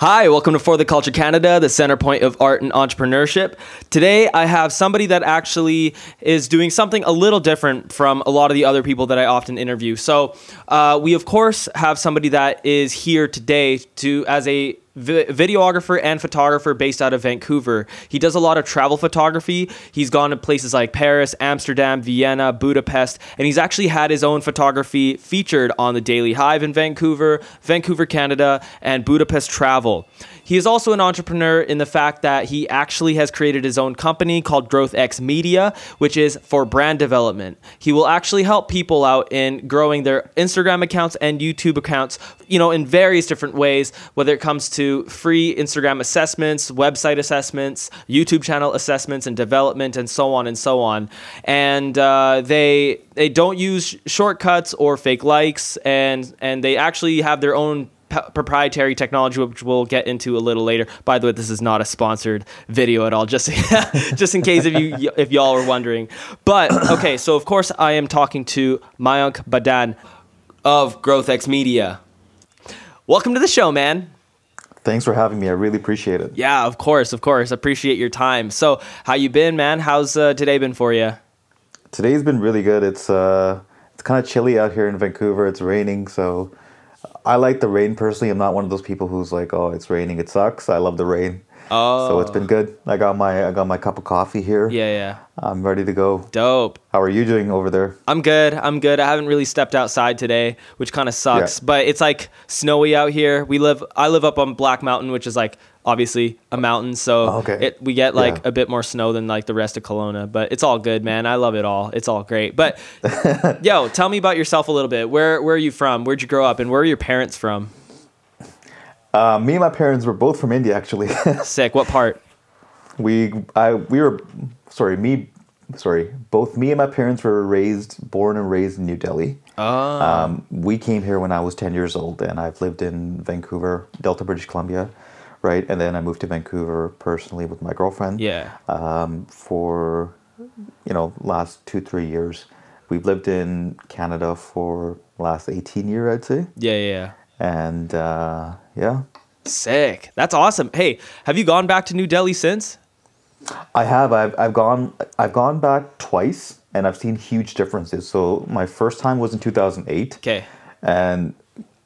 Hi, welcome to For the Culture Canada, the center point of art and entrepreneurship. Today, I have somebody that actually is doing something a little different from a lot of the other people that I often interview. So, uh, we of course have somebody that is here today to as a vi- videographer and photographer based out of Vancouver. He does a lot of travel photography. He's gone to places like Paris, Amsterdam, Vienna, Budapest, and he's actually had his own photography featured on the Daily Hive in Vancouver, Vancouver, Canada, and Budapest Travel. He is also an entrepreneur in the fact that he actually has created his own company called Growth X Media, which is for brand development. He will actually help people out in growing their Instagram accounts and YouTube accounts, you know, in various different ways, whether it comes to free Instagram assessments, website assessments, YouTube channel assessments and development, and so on and so on. And uh, they they don't use shortcuts or fake likes, and and they actually have their own p- proprietary technology, which we'll get into a little later. By the way, this is not a sponsored video at all, just just in case if you if y'all are wondering. But okay, so of course I am talking to Mayank Badan of GrowthX Media. Welcome to the show, man. Thanks for having me. I really appreciate it. Yeah, of course, of course. Appreciate your time. So, how you been, man? How's uh, today been for you? Today's been really good. It's uh, it's kind of chilly out here in Vancouver. It's raining, so I like the rain personally. I'm not one of those people who's like, "Oh, it's raining, it sucks." I love the rain. Oh, So it's been oh. good. I got my I got my cup of coffee here. yeah, yeah. I'm ready to go. Dope. How are you doing over there? I'm good. I'm good. I haven't really stepped outside today, which kind of sucks. Yeah. But it's like snowy out here. We live. I live up on Black Mountain, which is like obviously a mountain. So Oh, okay. it, we get like Yeah. a bit more snow than like the rest of Kelowna. But it's all good, man. I love it all. It's all great. But yo, tell me about yourself a little bit. Where Where are you from? Where'd you grow up? And where are your parents from? Uh, me and my parents were both from India, actually. Sick. What part? we I we were sorry me sorry both me and my parents were raised born and raised in New Delhi. Oh. Um, we came here when I was 10 years old, and I've lived in Vancouver, Delta, British Columbia, right? And then I moved to Vancouver personally with my girlfriend. Yeah. Um, for, you know, last two, three years. We've lived in Canada for last 18 year, I'd say. Yeah. Yeah. And uh, yeah, Sick. That's awesome. Hey, have you gone back to New Delhi since? I have. I've, I've gone. I've gone back twice, and I've seen huge differences. So my first time was in 2008. Okay. and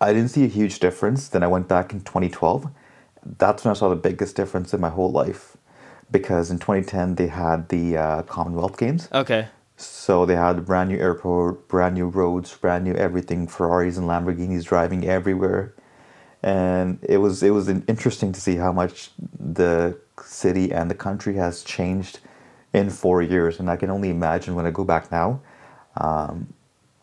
I didn't see a huge difference. Then I went back in 2012. That's when I saw the biggest difference in my whole life, because in 2010 they had the uh, Commonwealth Games, Okay. So they had brand new airport, brand new roads, brand new everything. Ferraris and Lamborghinis driving everywhere, and it was it was interesting to see how much the city and the country has changed in four years. And I can only imagine when I go back now. Um,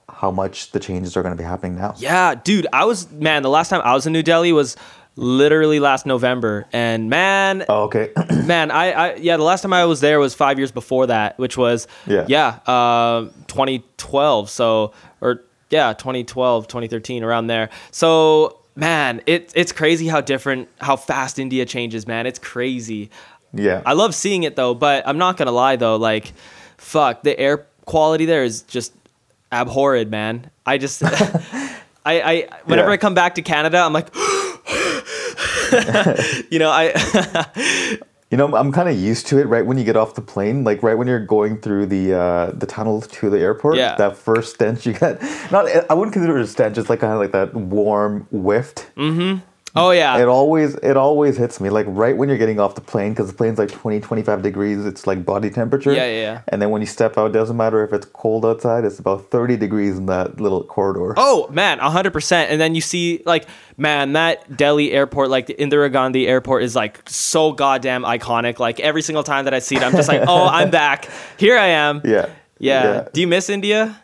how much the changes are going to be happening now. Yeah, dude, I was man. The last time I was in New Delhi was literally last November, and man, Oh, okay. man, I, I yeah, the last time I was there was five years before that, which was Yeah. yeah, uh, 2012. So or yeah, 2012, 2013, around there. So man, it it's crazy how different, how fast India changes, man. It's crazy. yeah. I love seeing it though, but I'm not gonna lie though, like, fuck, the air quality there is just abhorred, man. I just, I, I, whenever Yeah. I come back to Canada, I'm like, you know, I, You know, I'm kind of used to it. Right when you get off the plane, like right when you're going through the uh, the tunnel to the airport, Yeah. that first stench you get. Not, I wouldn't consider it a stench. It's like kind of like that warm whiff. Oh yeah, It always it always hits me like right when you're getting off the plane because the plane's like 20 25 degrees. It's like body temperature. Yeah, yeah, yeah. And then when you step out, it doesn't matter if it's cold outside. It's about 30 degrees in that little corridor. Oh man, hundred percent. And then you see like, man, that Delhi airport, like the Indira Gandhi airport, is like so goddamn iconic. Like every single time that I see it, I'm just like, oh, I'm back. Here I am. Yeah. Yeah. Do you miss India?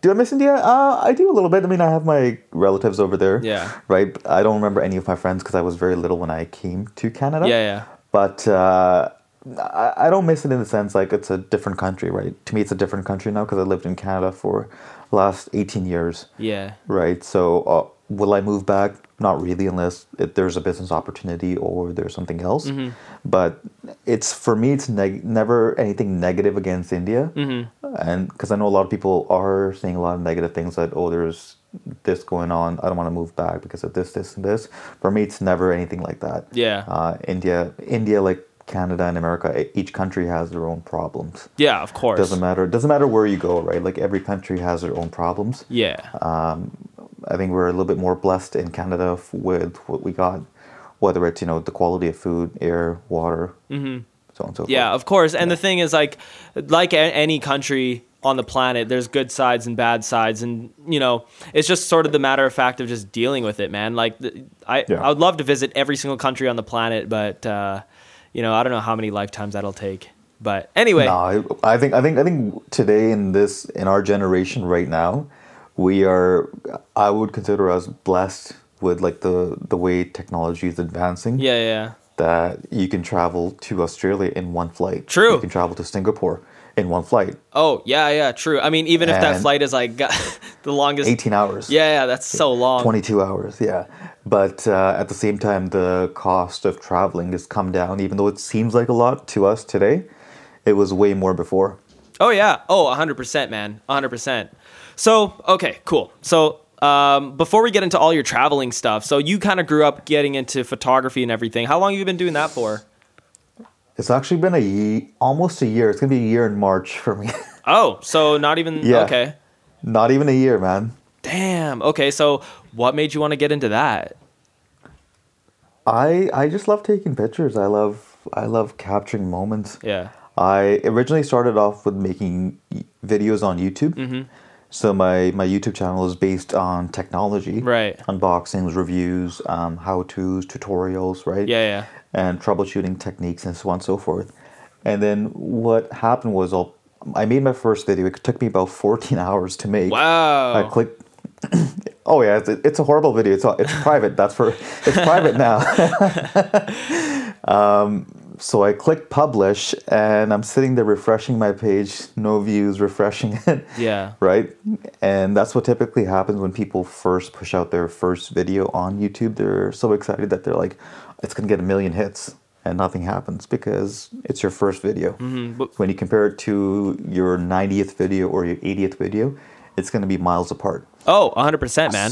Do I miss India? Uh, I do a little bit. I mean, I have my relatives over there. Yeah. Right. But I don't remember any of my friends because I was very little when I came to Canada. Yeah, yeah. But uh, I, I don't miss it in the sense like it's a different country, right? To me, it's a different country now because I lived in Canada for last 18 years. Yeah. Right. So uh, will I move back? Not really, unless it, there's a business opportunity or there's something else. Mm-hmm. But it's for me, it's neg- never anything negative against India, Mm-hmm. and because I know a lot of people are saying a lot of negative things that oh, there's this going on. I don't want to move back because of this, this, and this. For me, it's never anything like that. Yeah. Uh, India, India, like Canada and America, each country has their own problems. Yeah, of course. Doesn't matter. Doesn't matter where you go, right? Like every country has their own problems. Yeah. I think we're a little bit more blessed in Canada f- with what we got, whether it's you know the quality of food, air, water, mm-hmm. so on and so forth. Yeah, of course. And the thing is, like, like any country on the planet, there's good sides and bad sides, and you know, it's just sort of the matter of fact of just dealing with it, man. Like, I Yeah. I would love to visit every single country on the planet, but uh, you know, I don't know how many lifetimes that'll take. But anyway, No, I, I think I think I think today in this in our generation right now, we are. I would consider us blessed with like the the way technology is advancing. yeah, yeah, That you can travel to Australia in one flight. True. You can travel to Singapore in one flight, oh yeah, yeah, true. I mean, even if that flight is like the longest, eighteen hours. yeah, yeah, that's so long. 22 hours, yeah. But uh, at the same time, the cost of traveling has come down, even though it seems like a lot to us today. It was way more before. Oh yeah. Oh, 100%, man. 100%. So, okay, cool. So, um, before we get into all your traveling stuff, so you kind of grew up getting into photography and everything. How long have you been doing that for? It's actually been a ye- almost a year. It's gonna be a year in March for me. Oh, so not even Yeah. okay. Not even a year, man. Damn. Okay, so what made you want to get into that? I I just love taking pictures. I love I love capturing moments. Yeah. I originally started off with making videos on YouTube. Mm-hmm. So my, my YouTube channel is based on technology, Right. Unboxings, reviews, um, how-tos, tutorials, right? Yeah, yeah. And troubleshooting techniques and so on and so forth. And then what happened was I'll, I made my first video. It took me about 14 hours to make. Wow. I clicked. oh yeah, it's, it's a horrible video. It's it's private. That's for it's private now. um, so I click publish, and I'm sitting there refreshing my page. No views, refreshing it. Yeah. Right, and that's what typically happens when people first push out their first video on YouTube. They're so excited that they're like, "It's gonna get a million hits," and nothing happens because it's your first video. Mm-hmm, but- When you compare it to your 90th video or your 80th video, it's gonna be miles apart. Oh, 100%, man.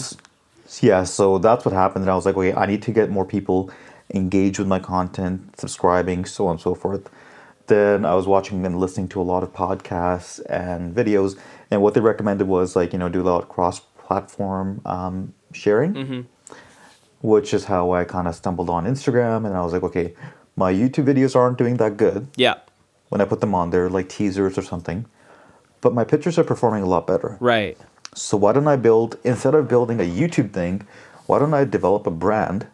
Yeah, so that's what happened. And I was like, okay, I need to get more people engaged with my content, subscribing, so on and so forth. Then I was watching and listening to a lot of podcasts and videos, and what they recommended was like, you know, do a lot of cross platform um, sharing, which is how I kind of stumbled on Instagram. And I was like, okay, my YouTube videos aren't doing that good Yeah. when I put them on there, like teasers or something, but my pictures are performing a lot better. Right. So why don't I build instead of building a YouTube thing, why don't I develop a brand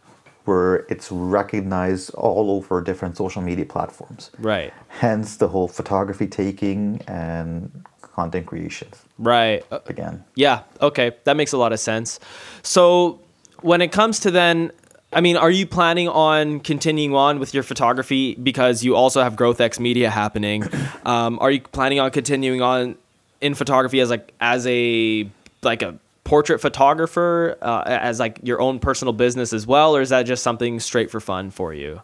where it's recognized all over different social media platforms? Right. Hence the whole photography taking and content creation Right. Uh, began. Yeah. Okay. That makes a lot of sense. So when it comes to then, I mean, are you planning on continuing on with your photography because you also have GrowthX Media happening? Um, are you planning on continuing on in photography as like as a like a portrait photographer uh, as like your own personal business as well, or is that just something straight for fun for you?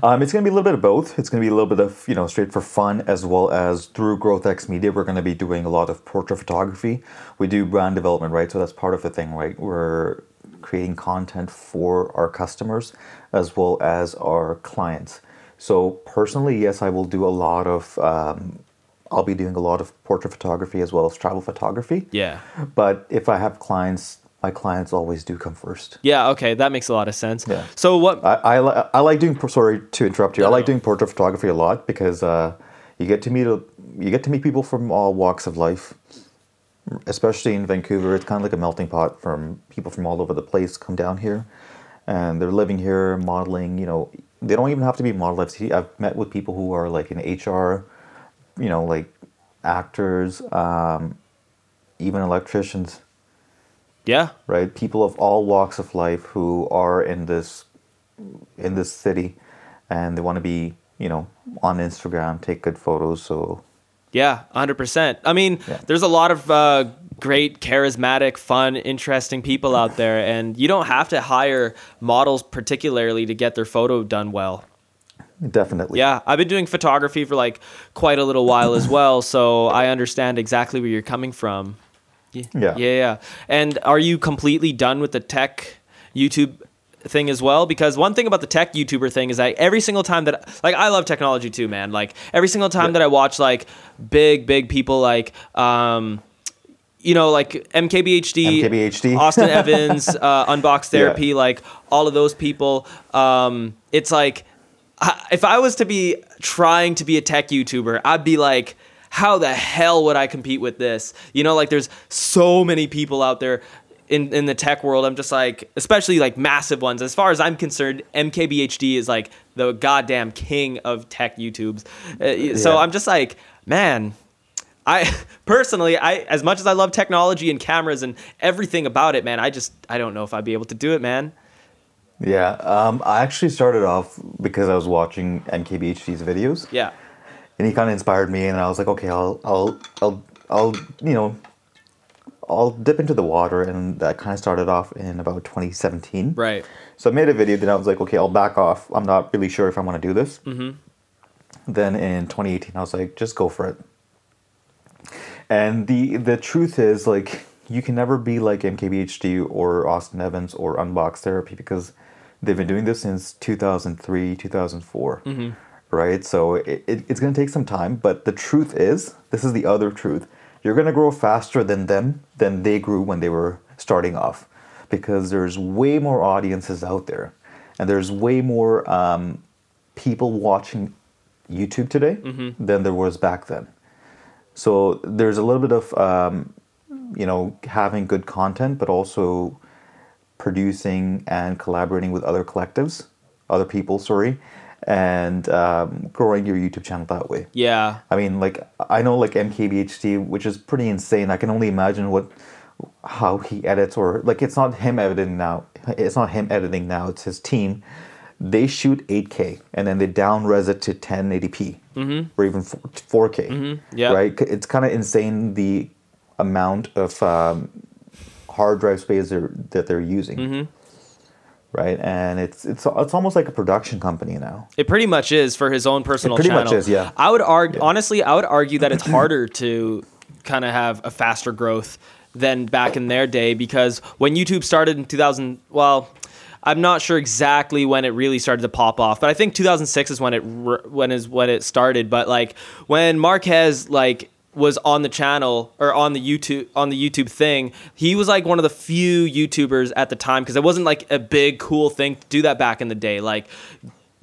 Um, it's going to be a little bit of both. It's going to be a little bit of you know straight for fun as well as through GrowthX Media. We're going to be doing a lot of portrait photography. We do brand development, right? So that's part of the thing, right? We're creating content for our customers as well as our clients. So personally, yes, I will do a lot of. Um, I'll be doing a lot of portrait photography as well as travel photography. Yeah. But if I have clients, my clients always do come first. Yeah. Okay. That makes a lot of sense. Yeah. So what? I, I, li- I like doing sorry to interrupt you. No, I like doing portrait photography a lot because uh, you get to meet a, you get to meet people from all walks of life. Especially in Vancouver, it's kind of like a melting pot from people from all over the place come down here, and they're living here, modeling. You know, they don't even have to be model. I've met with people who are like in HR, you know, like actors, um, even electricians yeah. right? People of all walks of life who are in this in this city, and they want to be, you know, on Instagram, take good photos. So Yeah, 100%. I mean, Yeah. there's a lot of uh, great, charismatic, fun, interesting people out there, and you don't have to hire models particularly to get their photo done well. Definitely. Yeah, I've been doing photography for like quite a little while as well, so I understand exactly where you're coming from. Yeah. Yeah. Yeah, yeah. And are you completely done with the tech YouTube thing as well? Because one thing about the tech YouTuber thing is that every single time that like I love technology too, man. Like every single time Yeah. that I watch like big big people like um you know, like MKBHD, MKBHD. Austin Evans, uh, Unbox Yeah. Therapy, like all of those people. Um, it's like, I- if I was to be trying to be a tech YouTuber, I'd be like, how the hell would I compete with this? You know, like there's so many people out there in, in the tech world. I'm just like, especially like massive ones. As far as I'm concerned, MKBHD is like the goddamn king of tech YouTubes. Uh, So I'm just like, man, I personally, I as much as I love technology and cameras and everything about it, man, I just I don't know if I'd be able to do it, man. Yeah. Um, I actually started off because I was watching MKBHD's videos, Yeah. and he kind of inspired me, and I was like, okay, I'll, I'll, I'll, I'll, you know, I'll dip into the water, and that kind of started off in about 2017. Right. So I made a video. Then I was like, okay, I'll back off. I'm not really sure if I want to do this. Mm-hmm. Then in 2018, I was like, just go for it. And the the truth is, like, you can never be like MKBHD or Austin Evans or Unbox Therapy because they've been doing this since 2003, 2004. Right? So it, it, it's going to take some time. But the truth is, this is the other truth. You're going to grow faster than them, than they grew when they were starting off. Because there's way more audiences out there. And there's way more um, people watching YouTube today than there was back then. So there's a little bit of um, you know having good content, but also producing and collaborating with other collectives, other people. Sorry, and um, growing your YouTube channel that way. Yeah. I mean, like I know like MKBHD, which is pretty insane. I can only imagine what how he edits or like it's not him editing now. It's not him editing now. It's his team. They shoot 8K and then they down res it to 1080p or even 4K. Yeah. Right. It's kind of insane the amount of um, hard drive space they're, that they're using. Mm-hmm. Right, and it's it's it's almost like a production company now. It pretty much is for his own personal pretty channel. much is, yeah. I would argue honestly, I would argue that it's harder to kind of have a faster growth than back in their day because when YouTube started in 2000, well, I'm not sure exactly when it really started to pop off, but I think 2006 is when it when is when it started. But like when Marques like was on the channel or on the YouTube on the YouTube thing, he was like one of the few YouTubers at the time because it wasn't like a big cool thing to do that back in the day. Like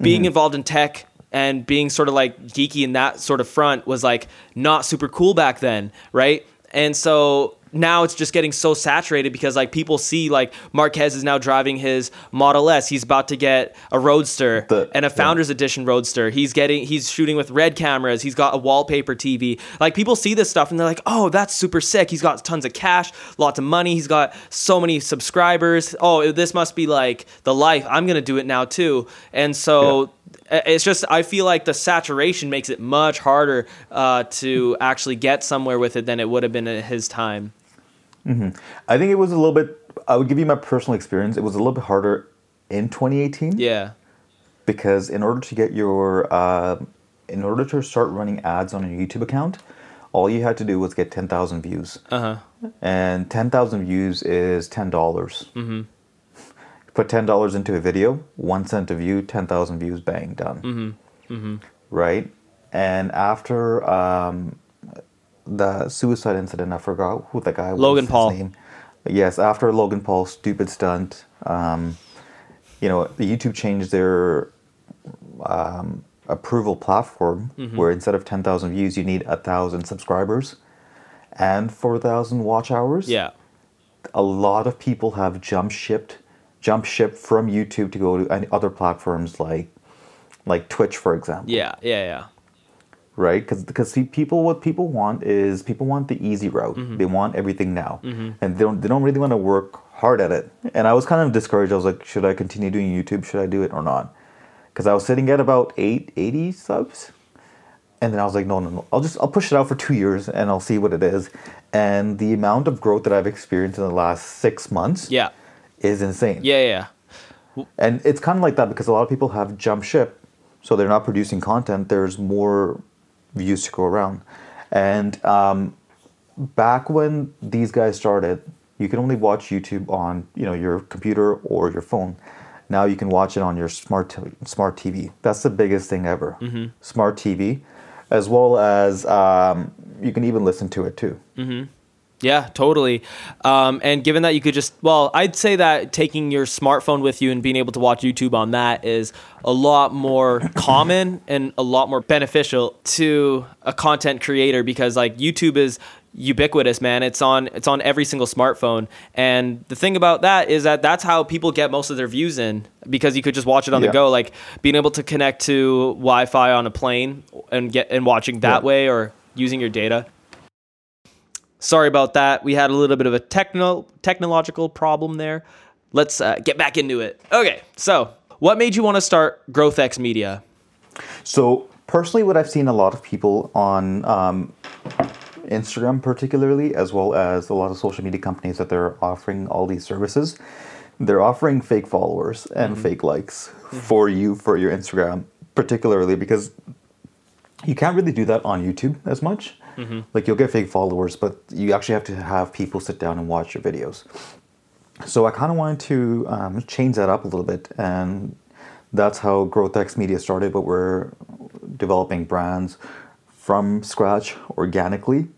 being mm-hmm. involved in tech and being sort of like geeky in that sort of front was like not super cool back then, right? And so now it's just getting so saturated because like people see like Marques is now driving his Model S. He's about to get a Roadster The- and a yeah. Founders Edition Roadster. He's getting he's shooting with red cameras. He's got a wallpaper TV. Like people see this stuff and they're like, "Oh, that's super sick. He's got tons of cash, lots of money. He's got so many subscribers. Oh, this must be like the life. I'm going to do it now too." And so uh, it's just I feel like the saturation makes it much harder uh, to actually get somewhere with it than it would have been at his time. I think it was a little bit. I would give you my personal experience. It was a little bit harder in 2018 Yeah. because in order to get your, uh, in order to start running ads on your YouTube account, all you had to do was get 10,000 views, Uh huh. and 10,000 views is ten dollars. Mm-hmm. Put ten dollars into a video, one cent a view, 10,000 views, bang, done. Mm-hmm. Right, and after um, the suicide incident, I forgot who the guy was. Logan Paul. name. Yes, after Logan Paul's stupid stunt, um, you know, YouTube changed their um, approval platform Mm-hmm. where instead of 10,000 views, you need a 1,000 subscribers and 4,000 watch hours. Yeah. A lot of people have jump shipped, jump shipped from YouTube to go to any other platforms like, like Twitch, for example Yeah. Yeah. Yeah. Right? Because because people what people want is people want the easy route. Mm-hmm. They want everything now, and they don't they don't really want to work hard at it. And I was kind of discouraged. I was like, should I continue doing YouTube? Should I do it or not? Because I was sitting at about eight eighty subs, and then I was like, no, no, no. I'll just I'll push it out for two years and I'll see what it is. And the amount of growth that I've experienced in the last six months Yeah. is insane. Yeah, yeah. yeah. And it's kind of like that because a lot of people have jump ship, so they're not producing content. There's more views to go around. And um, back when these guys started, you could only watch YouTube on you know your computer or your phone. Now you can watch it on your smart t- smart TV. That's the biggest thing ever. Smart TV, as well as um, you can even listen to it too. Yeah, totally. Um, and given that you could just, well, I'd say that taking your smartphone with you and being able to watch YouTube on that is a lot more common and a lot more beneficial to a content creator because like YouTube is ubiquitous man. It's on it's on every single smartphone. And the thing about that is that that's how people get most of their views in because you could just watch it on the go. Like being able to connect to wi-fi on a plane and get and watching that Yeah. way or using your data Sorry about that. We had a little bit of a techno technological problem there. Let's uh, get back into it. Okay, so what made you want to start GrowthX Media? So personally, what I've seen a lot of people on um, Instagram, particularly, as well as a lot of social media companies that they're offering all these services, they're offering fake followers and fake likes for you for your Instagram, particularly because you can't really do that on YouTube as much. Like you'll get fake followers, but you actually have to have people sit down and watch your videos. So I kind of wanted to um, change that up a little bit, and that's how GrowthX Media started. But we're developing brands from scratch organically,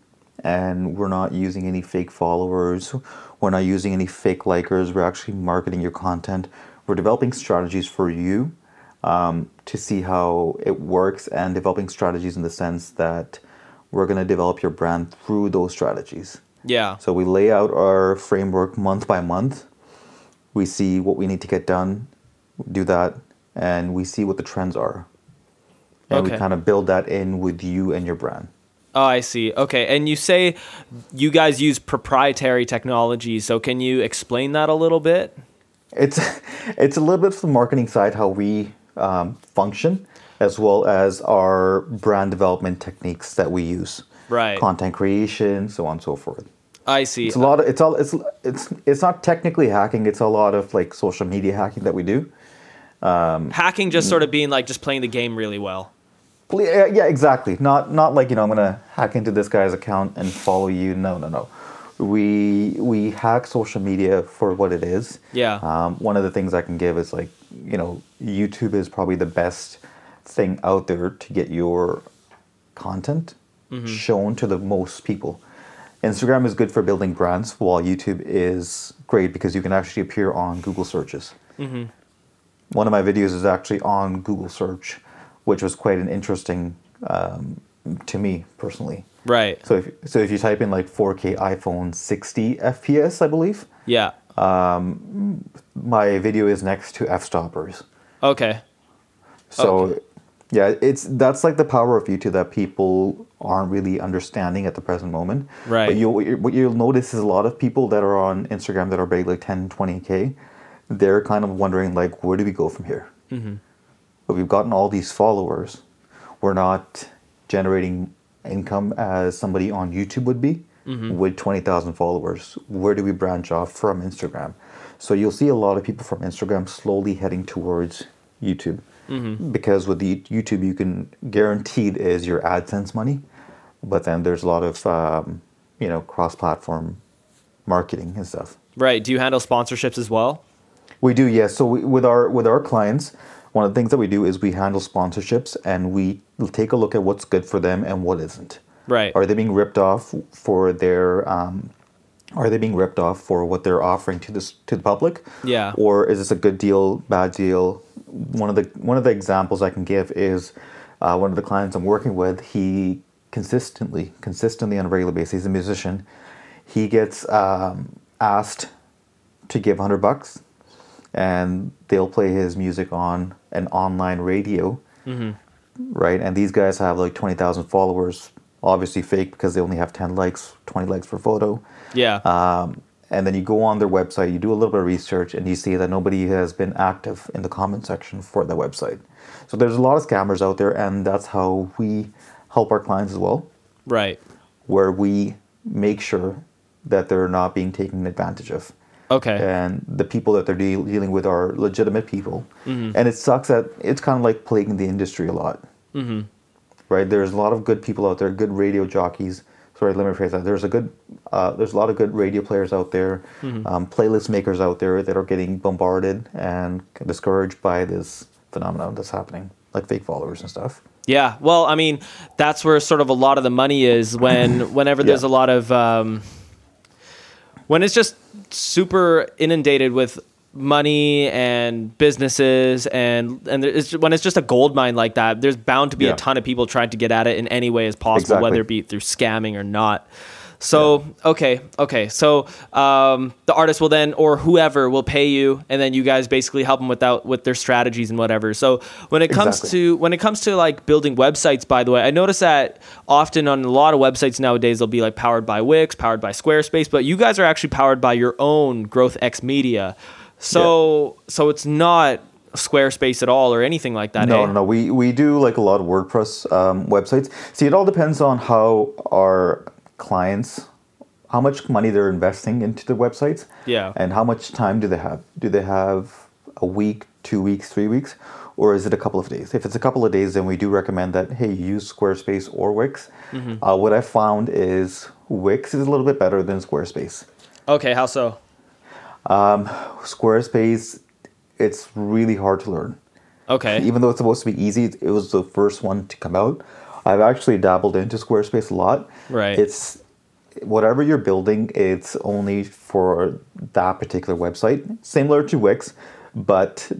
and we're not using any fake followers. We're not using any fake likers. We're actually marketing your content. We're developing strategies for you um, to see how it works, and developing strategies in the sense that we're going to develop your brand through those strategies. Yeah. So we lay out our framework month by month. We see what we need to get done, do that, and we see what the trends are. And Okay. we kind of build that in with you and your brand. Oh, I see. Okay, and you say you guys use proprietary technology. So can you explain that a little bit? It's it's a little bit from the marketing side how we um, function, as well as our brand development techniques that we use. Right. Content creation, so on and so forth. I see. It's a lot. Of, it's all. It's it's it's not technically hacking. It's a lot of like social media hacking that we do. Um, Hacking just sort of being like just playing the game really well. Yeah, exactly. Not not like you know I'm gonna hack into this guy's account and follow you. No, no, no. We we hack social media for what it is. Yeah. Um, one of the things I can give is like you know YouTube is probably the best thing out there to get your content shown to the most people. Instagram is good for building brands, while YouTube is great because you can actually appear on Google searches. One of my videos is actually on Google search, which was quite an interesting um, to me personally. Right. So if so, if you type in like 4K iPhone 60 FPS, I believe Yeah. Um, my video is next to Fstoppers. Okay. So Okay. Yeah, it's that's like the power of YouTube that people aren't really understanding at the present moment. Right. But you what you- what you'll notice is a lot of people that are on Instagram that are big like 10, 20k, they're kind of wondering like where do we go from here? Mm-hmm. But we've gotten all these followers. We're not generating income as somebody on YouTube would be with 20,000 followers. Where do we branch off from Instagram? So you'll see a lot of people from Instagram slowly heading towards YouTube. Because with the YouTube, you can guaranteed is your AdSense money, but then there's a lot of um, you know cross-platform marketing and stuff. Right. Do you handle sponsorships as well? We do, yes. So we, with our with our clients, one of the things that we do is we handle sponsorships and we take a look at what's good for them and what isn't. Right. Are they being ripped off for their? Um, are they being ripped off for what they're offering to this to the public? Yeah. Or is this a good deal, bad deal? One of the one of the examples I can give is uh, one of the clients I'm working with. He consistently, consistently on a regular basis, he's a musician. He gets um, asked to give hundred bucks, and they'll play his music on an online radio, right? And these guys have like twenty thousand followers. Obviously fake because they only have ten likes, twenty likes per photo. Yeah. Um, and then you go on their website, you do a little bit of research, and you see that nobody has been active in the comment section for the website. So there's a lot of scammers out there, and that's how we help our clients as well, Right. where we make sure that they're not being taken advantage of. Okay. And the people that they're deal dealing with are legitimate people. Mm-hmm. And it sucks that it's kind of like plaguing the industry a lot. Mm-hmm. Right? There's a lot of good people out there, good radio jockeys. Sorry, let me rephrase that. There's a good, uh, there's a lot of good radio players out there, Mm-hmm. um, playlist makers out there that are getting bombarded and discouraged by this phenomenon that's happening, like fake followers and stuff. Yeah. Well, I mean, that's where sort of a lot of the money is when whenever there's Yeah. a lot of um, when it's just super inundated with money and businesses and and there- it's, when it's just a gold mine like that there's bound to be Yeah. a ton of people trying to get at it in any way as possible Exactly. whether it be through scamming or not so okay okay so um, the artist will then or whoever will pay you and then you guys basically help them without with their strategies and whatever so when it comes Exactly. to when it comes to like building websites by the way i notice that often on a lot of websites nowadays they'll be like powered by wix powered by squarespace but you guys are actually powered by your own growth x media so so it's not squarespace at all or anything like that No, eh? no, no. We we do like a lot of WordPress um, websites. See, it all depends on how our clients, how much money they're investing into the websites. Yeah. And how much time do they have? Do they have a week, two weeks, three weeks, or is it a couple of days? If it's a couple of days, then we do recommend that hey, use Squarespace or Wix. Mm-hmm. Uh, what I found is Wix is a little bit better than Squarespace. okay how so Um, Squarespace, it's really hard to learn. okay even though it's supposed to be easy, it was the first one to come out. I've actually dabbled into Squarespace a lot. Right. It's whatever you're building, it's only for that particular website, similar to Wix, but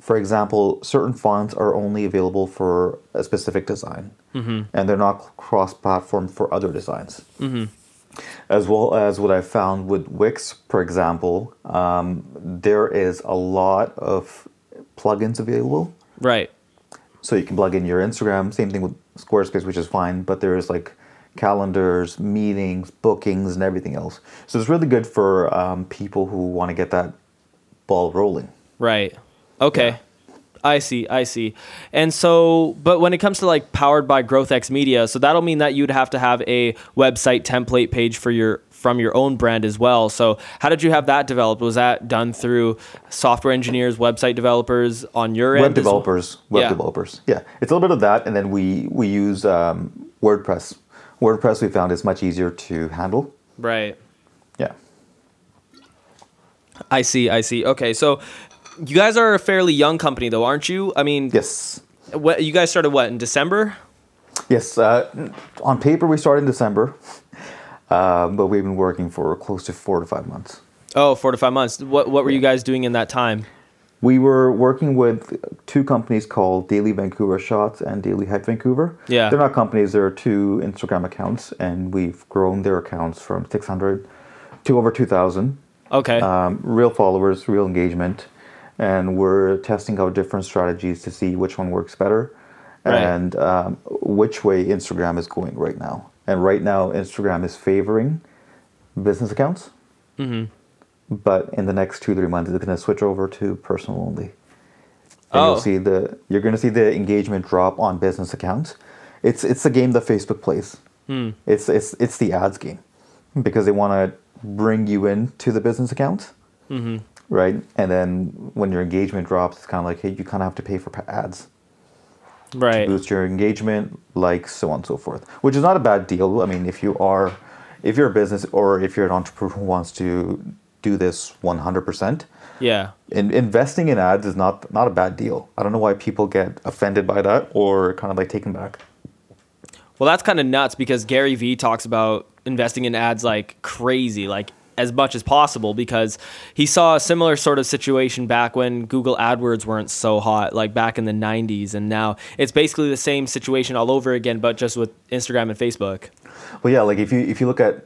for example, certain fonts are only available for a specific design, mm-hmm. and they're not cross-platform for other designs. Mm-hmm. As well as what I found with Wix, for example, um, there is a lot of plugins available. right So you can plug in your Instagram. Same thing with Squarespace, which is fine. But there's like calendars, meetings, bookings, and everything else. So it's really good for um, people who want to get that ball rolling. Right. Okay. Yeah. I see. I see. And so, but when it comes to like powered by GrowthX Media, so that'll mean that you'd have to have a website template page for your from your own brand as well. So, how did you have that developed? Was that done through software engineers, website developers on your Web end? well? developers, web Yeah. developers. Yeah, it's a little bit of that, and then we we use um, WordPress. WordPress we found is much easier to handle. Right. Yeah. I see. I see. Okay. So, you guys are a fairly young company, though, aren't you? I mean, Yes. what you guys started what in December? Yes. Uh, on paper, we started in December, um, but we've been working for close to four to five months. Oh, four to five months. What What were you guys doing in that time? We were working with two companies called Daily Vancouver Shots and Daily Hype Vancouver. Yeah. They're not companies, they're two Instagram accounts, and we've grown their accounts from 600 to over 2,000. Okay. Um, real followers, real engagement, and we're testing out different strategies to see which one works better Right. and um, which way Instagram is going right now. And right now, Instagram is favoring business accounts. Mm-hmm. But in the next two three months, it's going to switch over to personal only. And Oh. you'll see the you're going to see the engagement drop on business accounts. It's it's the game that Facebook plays. Hmm. It's it's it's the ads game because they want to bring you in to the business account, Mm-hmm. Right? And then when your engagement drops, it's kind of like hey, you kind of have to pay for ads right. boost your engagement, likes, so on and so forth. Which is not a bad deal. I mean, if you are, if you're a business or if you're an entrepreneur who wants to do this 100%, Yeah. in, investing in ads is not not a bad deal. I don't know why people get offended by that or kind of like taken back. Well, that's kind of nuts because Gary Vee talks about investing in ads like crazy, like as much as possible because he saw a similar sort of situation back when Google AdWords weren't so hot, like back in the 90s. And now it's basically the same situation all over again, but just with Instagram and Facebook. Well, yeah, like if you if you look at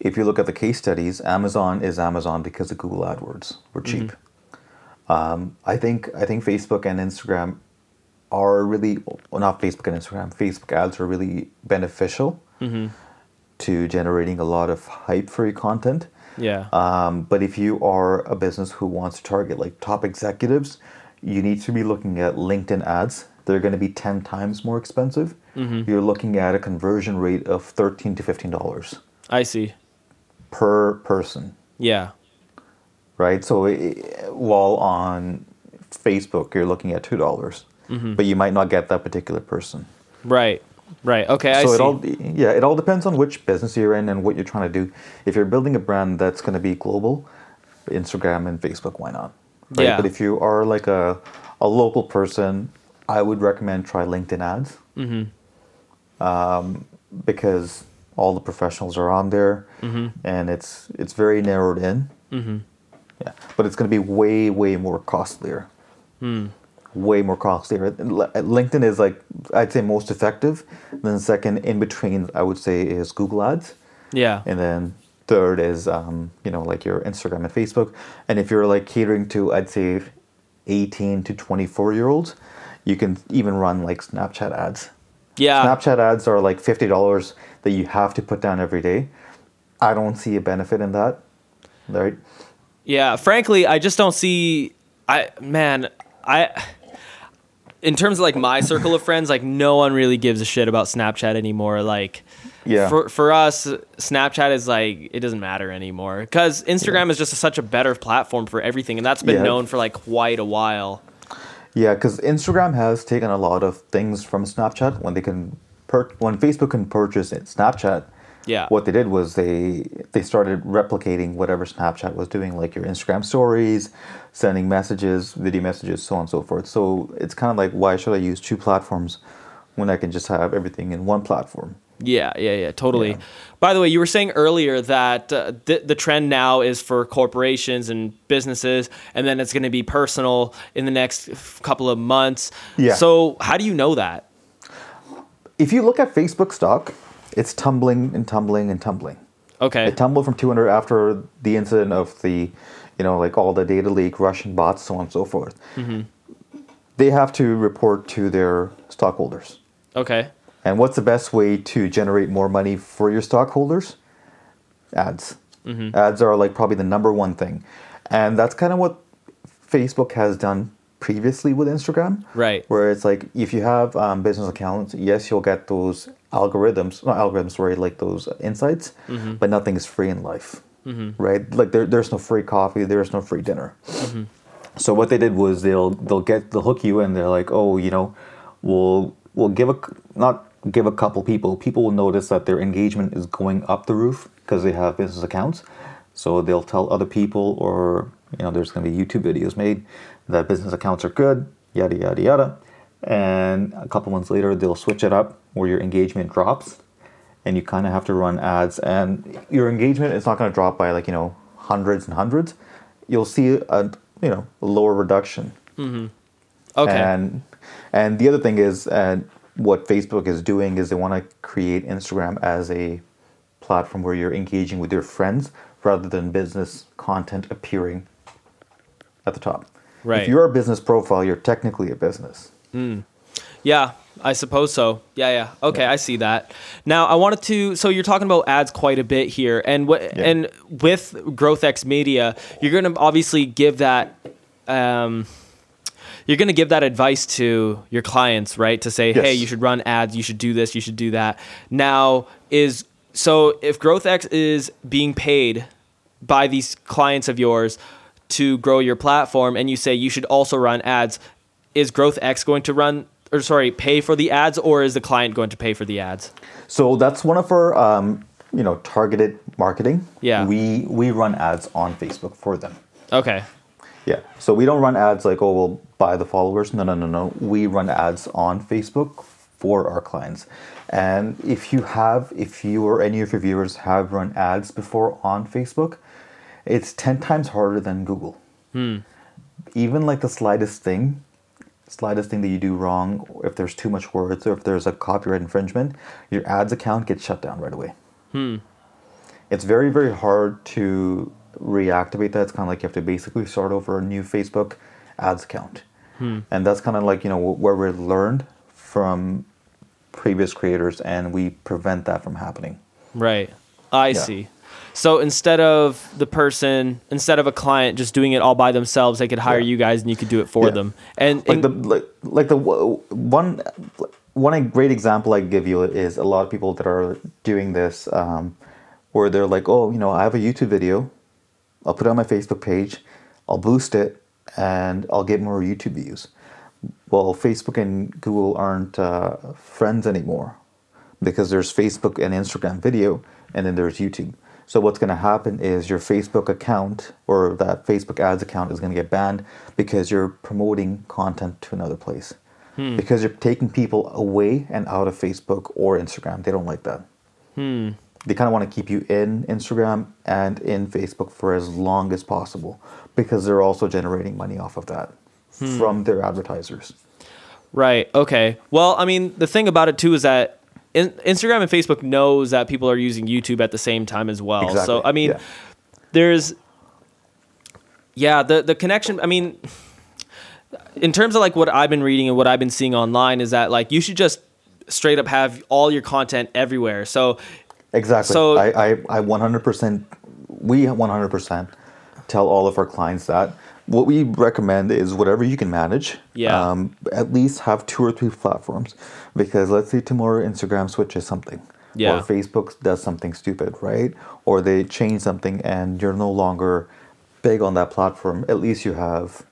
if you look at the case studies, Amazon is Amazon because of Google AdWords were cheap. Um, I think I think Facebook and Instagram are really well, not Facebook and Instagram. Facebook ads are really beneficial to generating a lot of hype for your content. Yeah. Um, but if you are a business who wants to target like top executives, you need to be looking at LinkedIn ads. They're going to be 10 times more expensive. You're looking at a conversion rate of 13 to $15 I see. per person, Yeah. right? So i while on Facebook, you're looking at $2, dollars but you might not get that particular person. Right. Right. Okay. I so see. it all yeah it all depends on which business you're in and what you're trying to do if you're building a brand that's going to be global instagram and facebook why not right? Yeah. but if you are like a, a local person i would recommend try linkedin ads mm-hmm. um, because all the professionals are on there Mm-hmm. and it's it's very narrowed in mm-hmm. yeah but it's going to be way way more costlier Hmm. Way more costlier. L- LinkedIn is like I'd say most effective. Then second in between I would say is Google Ads, yeah. and then third is um, you know like your Instagram and Facebook. And if you're like catering to I'd say 18 to 24 year olds, you can even run like Snapchat ads. Yeah. Snapchat ads are like fifty dollars that you have to put down every day. I don't see a benefit in that. Right? Yeah, frankly, I just don't see. I man, I. In terms of like my circle of friends, like no one really gives a shit about Snapchat anymore. Like, Yeah. for for us, Snapchat is like it doesn't matter anymore because Instagram is just such a better platform for everything, and that's been Yeah. known for like quite a while. Yeah, because Instagram has taken a lot of things from Snapchat when they can, per- when Facebook can purchase it, Snapchat. Yeah. What they did was they they started replicating whatever Snapchat was doing, like your Instagram stories, sending messages, video messages, so on and so forth. So it's kind of like, why should I use two platforms when I can just have everything in one platform? Yeah, yeah, yeah, totally. Yeah. By the way, you were saying earlier that uh, the, the trend now is for corporations and businesses, and then it's going to be personal in the next f- couple of months. Yeah. So, how do you know that? If you look at Facebook stock, it's tumbling and tumbling and tumbling. Okay. It tumbled from 200 after the incident of the, you know, like all the data leak, Russian bots, so on and so forth. They have to report to their stockholders. Okay. And what's the best way to generate more money for your stockholders? Ads. Ads are like probably the number one thing. And that's kind of what Facebook has done previously with Instagram. Right. Where it's like if you have um, business accounts, yes, you'll get those algorithms, not algorithms, sorry, like those insights, mm-hmm. but nothing is free in life. Mm-hmm. Right? Like there, there's no free coffee, there's no free dinner. Mm-hmm. So what they did was they'll they'll get they'll hook you and they're like, oh, you know, we'll we'll give a not give a couple people. People will notice that their engagement is going up the roof because they have business accounts. So they'll tell other people, or you know, there's going to be YouTube videos made that business accounts are good, yada yada yada. And a couple months later, they'll switch it up where your engagement drops, and you kind of have to run ads. And your engagement is not going to drop by like you know hundreds and hundreds. You'll see a you know a lower reduction. Okay. And and the other thing is, uh, what Facebook is doing is they want to create Instagram as a platform where you're engaging with your friends rather than business content appearing at the top. Right. If you're a business profile, you're technically a business. Yeah, I suppose so. Yeah, yeah. Okay, I see that. Now, I wanted to. So you're talking about ads quite a bit here, and what Yeah. and with GrowthX Media, you're going to obviously give that. Um, you're going to give that advice to your clients, right? To say, hey, you should run ads, you should do this, you should do that. Now, is so if GrowthX is being paid by these clients of yours to grow your platform, and you say you should also run ads, is Growth X going to run or sorry, pay for the ads, or is the client going to pay for the ads? So that's one of our, um, you know, targeted marketing. Yeah. We we run ads on Facebook for them. Okay. Yeah. So we don't run ads like, oh, we'll buy the followers. No, no, no, no. We run ads on Facebook for our clients. And if you have, if you or any of your viewers have run ads before on Facebook, it's 10 times harder than Google. Hmm. Even like the slightest thing, slightest thing that you do wrong, if there's too much words, or if there's a copyright infringement, your ads account gets shut down right away hmm. it's very very hard to reactivate that it's kind of like you have to basically start over a new facebook ads account hmm. and that's kind of like you know where we learned from previous creators and we prevent that from happening Right. I Yeah. see. So instead of the person, instead of a client just doing it all by themselves, they could hire Yeah. you guys and you could do it for Yeah. them. And, like and- the like, like the one one great example I give you is a lot of people that are doing this, um, where they're like, oh, you know, I have a YouTube video, I'll put it on my Facebook page, I'll boost it, and I'll get more YouTube views. Well, Facebook and Google aren't uh, friends anymore because there's Facebook and Instagram video, and then there's YouTube. So what's going to happen is your Facebook account or that Facebook ads account is going to get banned because you're promoting content to another place. Hmm. Because you're taking people away and out of Facebook or Instagram. They don't like that. Hmm. They kind of want to keep you in Instagram and in Facebook for as long as possible because they're also generating money off of that hmm. from their advertisers. Right. Okay. Well, I mean, the thing about it too is that in, Instagram and Facebook knows that people are using YouTube at the same time as well. So I mean, yeah. there's yeah, the the connection. I mean, in terms of like what I've been reading and what I've been seeing online is that like you should just straight up have all your content everywhere. So Exactly. So- I, I, I 100%, we 100% tell all of our clients that. What we recommend is whatever you can manage. Yeah. Um, at least have two or three platforms. Because let's say tomorrow Instagram switches something. Yeah. Or Facebook does something stupid, right? Or they change something and you're no longer big on that platform. At least you have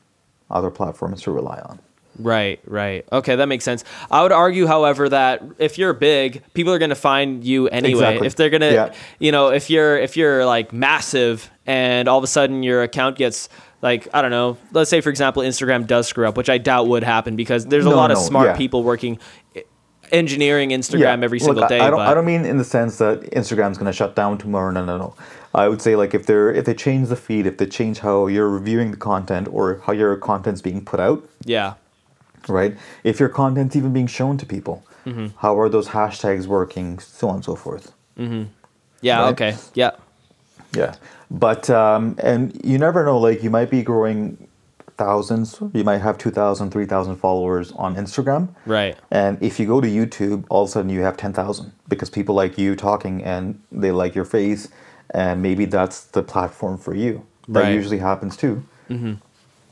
other platforms to rely on. Right, right. Okay, that makes sense. I would argue, however, that if you're big, people are going to find you anyway. Exactly. If they're going to, Yeah. you know, if you're if you're like massive and all of a sudden your account gets like I don't know, let's say for example Instagram does screw up, which I doubt would happen because there's a No, lot of smart yeah. people working engineering Instagram every Look, single I- day. I don't, but I don't mean in the sense that Instagram's going to shut down tomorrow. No, no, no. I would say like if they're if they change the feed, if they change how you're reviewing the content or how your content's being put out, yeah, right? If your content's even being shown to people, Mm-hmm. how are those hashtags working, so on and so forth. yeah, Right. okay, yeah, Yeah, but um, and you never know. Like you might be growing thousands. You might have 2,000, 3,000 followers on Instagram. right, And if you go to YouTube, all of a sudden you have 10,000 because people like you talking and they like your face, and maybe that's the platform for you. That Right. usually happens too. Mm-hmm.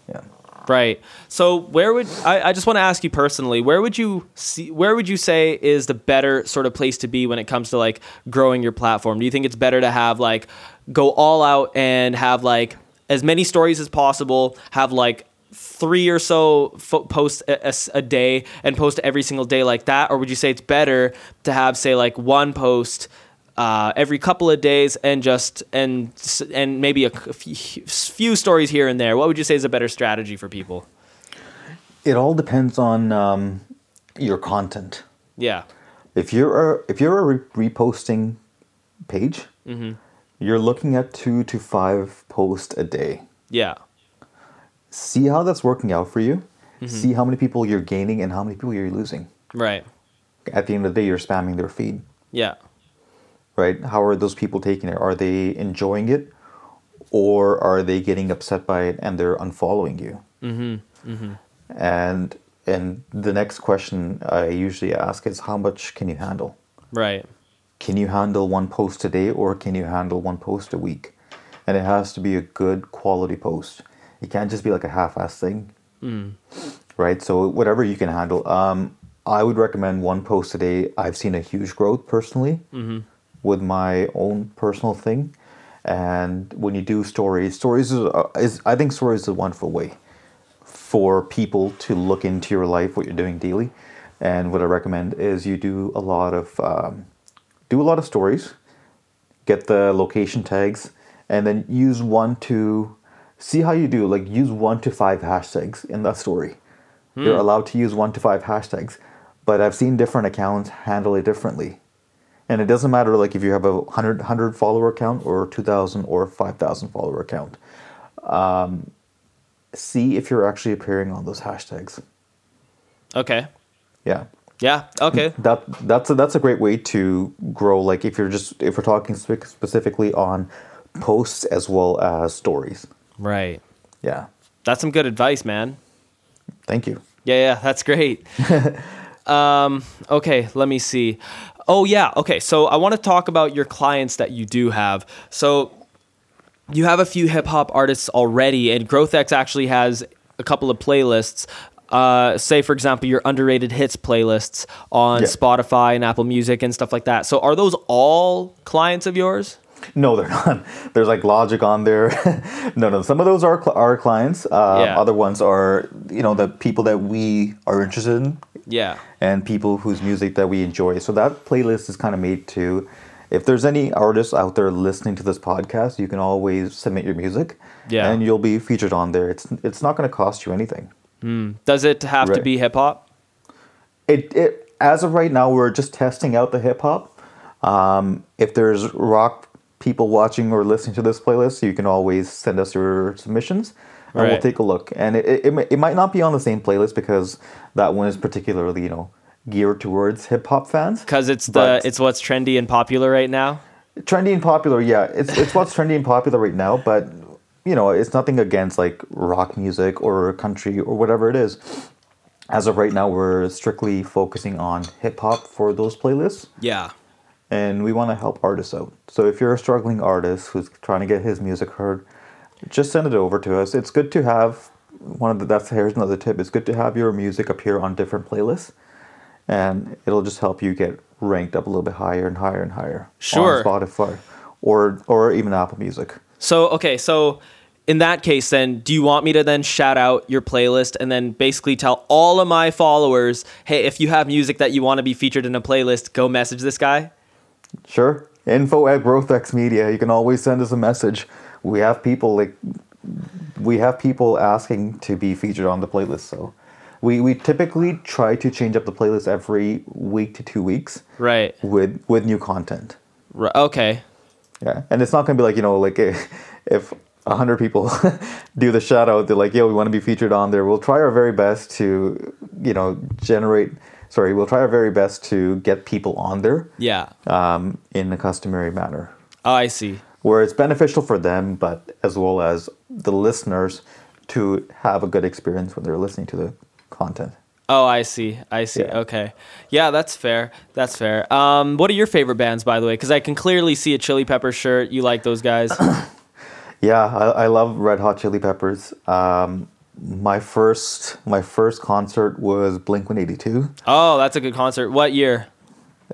Yeah. Right. So where would I, I just want to ask you personally, where would you see where would you say is the better sort of place to be when it comes to like growing your platform? Do you think it's better to have like go all out and have like as many stories as possible, have like three or so fo- posts a, a a day and post every single day like that or would you say it's better to have say like one post uh, every couple of days and just and and maybe a few, stories here and there what would you say is a better strategy for people It all depends on um, your content. yeah If you're a, if you're a re- reposting page, Mm-hmm. you're looking at two to five posts a day. yeah See how that's working out for you. Mm-hmm. See how many people you're gaining and how many people you're losing. right At the end of the day, you're spamming their feed. yeah right? How are those people taking it? Are they enjoying it, or are they getting upset by it and they're unfollowing you? Mm-hmm. And and the next question I usually ask is, how much can you handle? right Can you handle one post a day, or can you handle one post a week? And it has to be a good quality post. It can't just be like a half-ass thing, right? So whatever you can handle. Um, I would recommend one post a day. I've seen a huge growth personally with my own personal thing. And when you do stories, stories is, uh, is I think stories is a wonderful way for people to look into your life, what you're doing daily. And what I recommend is you do a lot of um, do a lot of stories, get the location tags, and then use one to see how you do. Like use one to five hashtags in that story. You're allowed to use one to five hashtags, but I've seen different accounts handle it differently. And it doesn't matter like if you have a 100, 100 follower account or 2,000 or 5,000 follower account. Um, see if you're actually appearing on those hashtags. okay Yeah. yeah okay That that's a, that's a great way to grow. Like if you're just if we're talking spe- specifically on posts as well as stories. right Yeah. that's some good advice man Thank you. Yeah, yeah, that's great. um, okay, let me see. Oh yeah. Okay. So I want to talk about your clients that you do have. So you have a few hip hop artists already, and GrowthX actually has a couple of playlists. Uh, say for example your underrated hits playlists on Yeah. Spotify and Apple Music and stuff like that. So are those all clients of yours? No, they're not. There's like Logic on there. no, no. Some of those are cl- our clients. Uh, Yeah. Other ones are, you know, the people that we are interested in Yeah. and people whose music that we enjoy. So that playlist is kind of made to. If there's any artists out there listening to this podcast, you can always submit your music, Yeah. and you'll be featured on there. It's it's not going to cost you anything. Does it have to be hip hop? It it as of right now, we're just testing out the hip hop. Um, if there's rock people watching or listening to this playlist, you can always send us your submissions, and we'll take a look. And it, it, it, it might not be on the same playlist because that one is particularly you know geared towards hip hop fans. Because it's the it's what's trendy and popular right now. trendy and popular yeah it's it's what's trendy and popular right now but you know it's nothing against like rock music or country or whatever it is as of right now we're strictly focusing on hip hop for those playlists Yeah. And we want to help artists out so if you're a struggling artist who's trying to get his music heard just send it over to us it's good to have one of the that's here's another tip it's good to have your music appear on different playlists and it'll just help you get ranked up a little bit higher and higher and higher Sure. on Spotify or or even Apple Music. So okay, so in that case, then do you want me to then shout out your playlist and then basically tell all of my followers, hey, if you have music that you want to be featured in a playlist, go message this guy? Sure. Info at GrowthX Media. You can always send us a message. We have people like we have people asking to be featured on the playlist. So we, we typically try to change up the playlist every week to two weeks Right. with with new content. Right. Okay. Yeah, and it's not gonna be like you know like eh, if a hundred people do the shout out, they're like, "Yo, we want to be featured on there." We'll try our very best to you know generate. Sorry, we'll try our very best to get people on there Yeah. um, in a customary manner, Oh, I see. where it's beneficial for them, but as well as the listeners to have a good experience when they're listening to the content. Oh, I see. I see. Yeah. Okay. Yeah, that's fair. That's fair. Um, what are your favorite bands, by the way? Because I can clearly see a Chili Pepper shirt. You like those guys? Yeah, I, I love Red Hot Chili Peppers. Um, my first my first concert was Blink One Eighty Two. oh, that's a good concert. What year?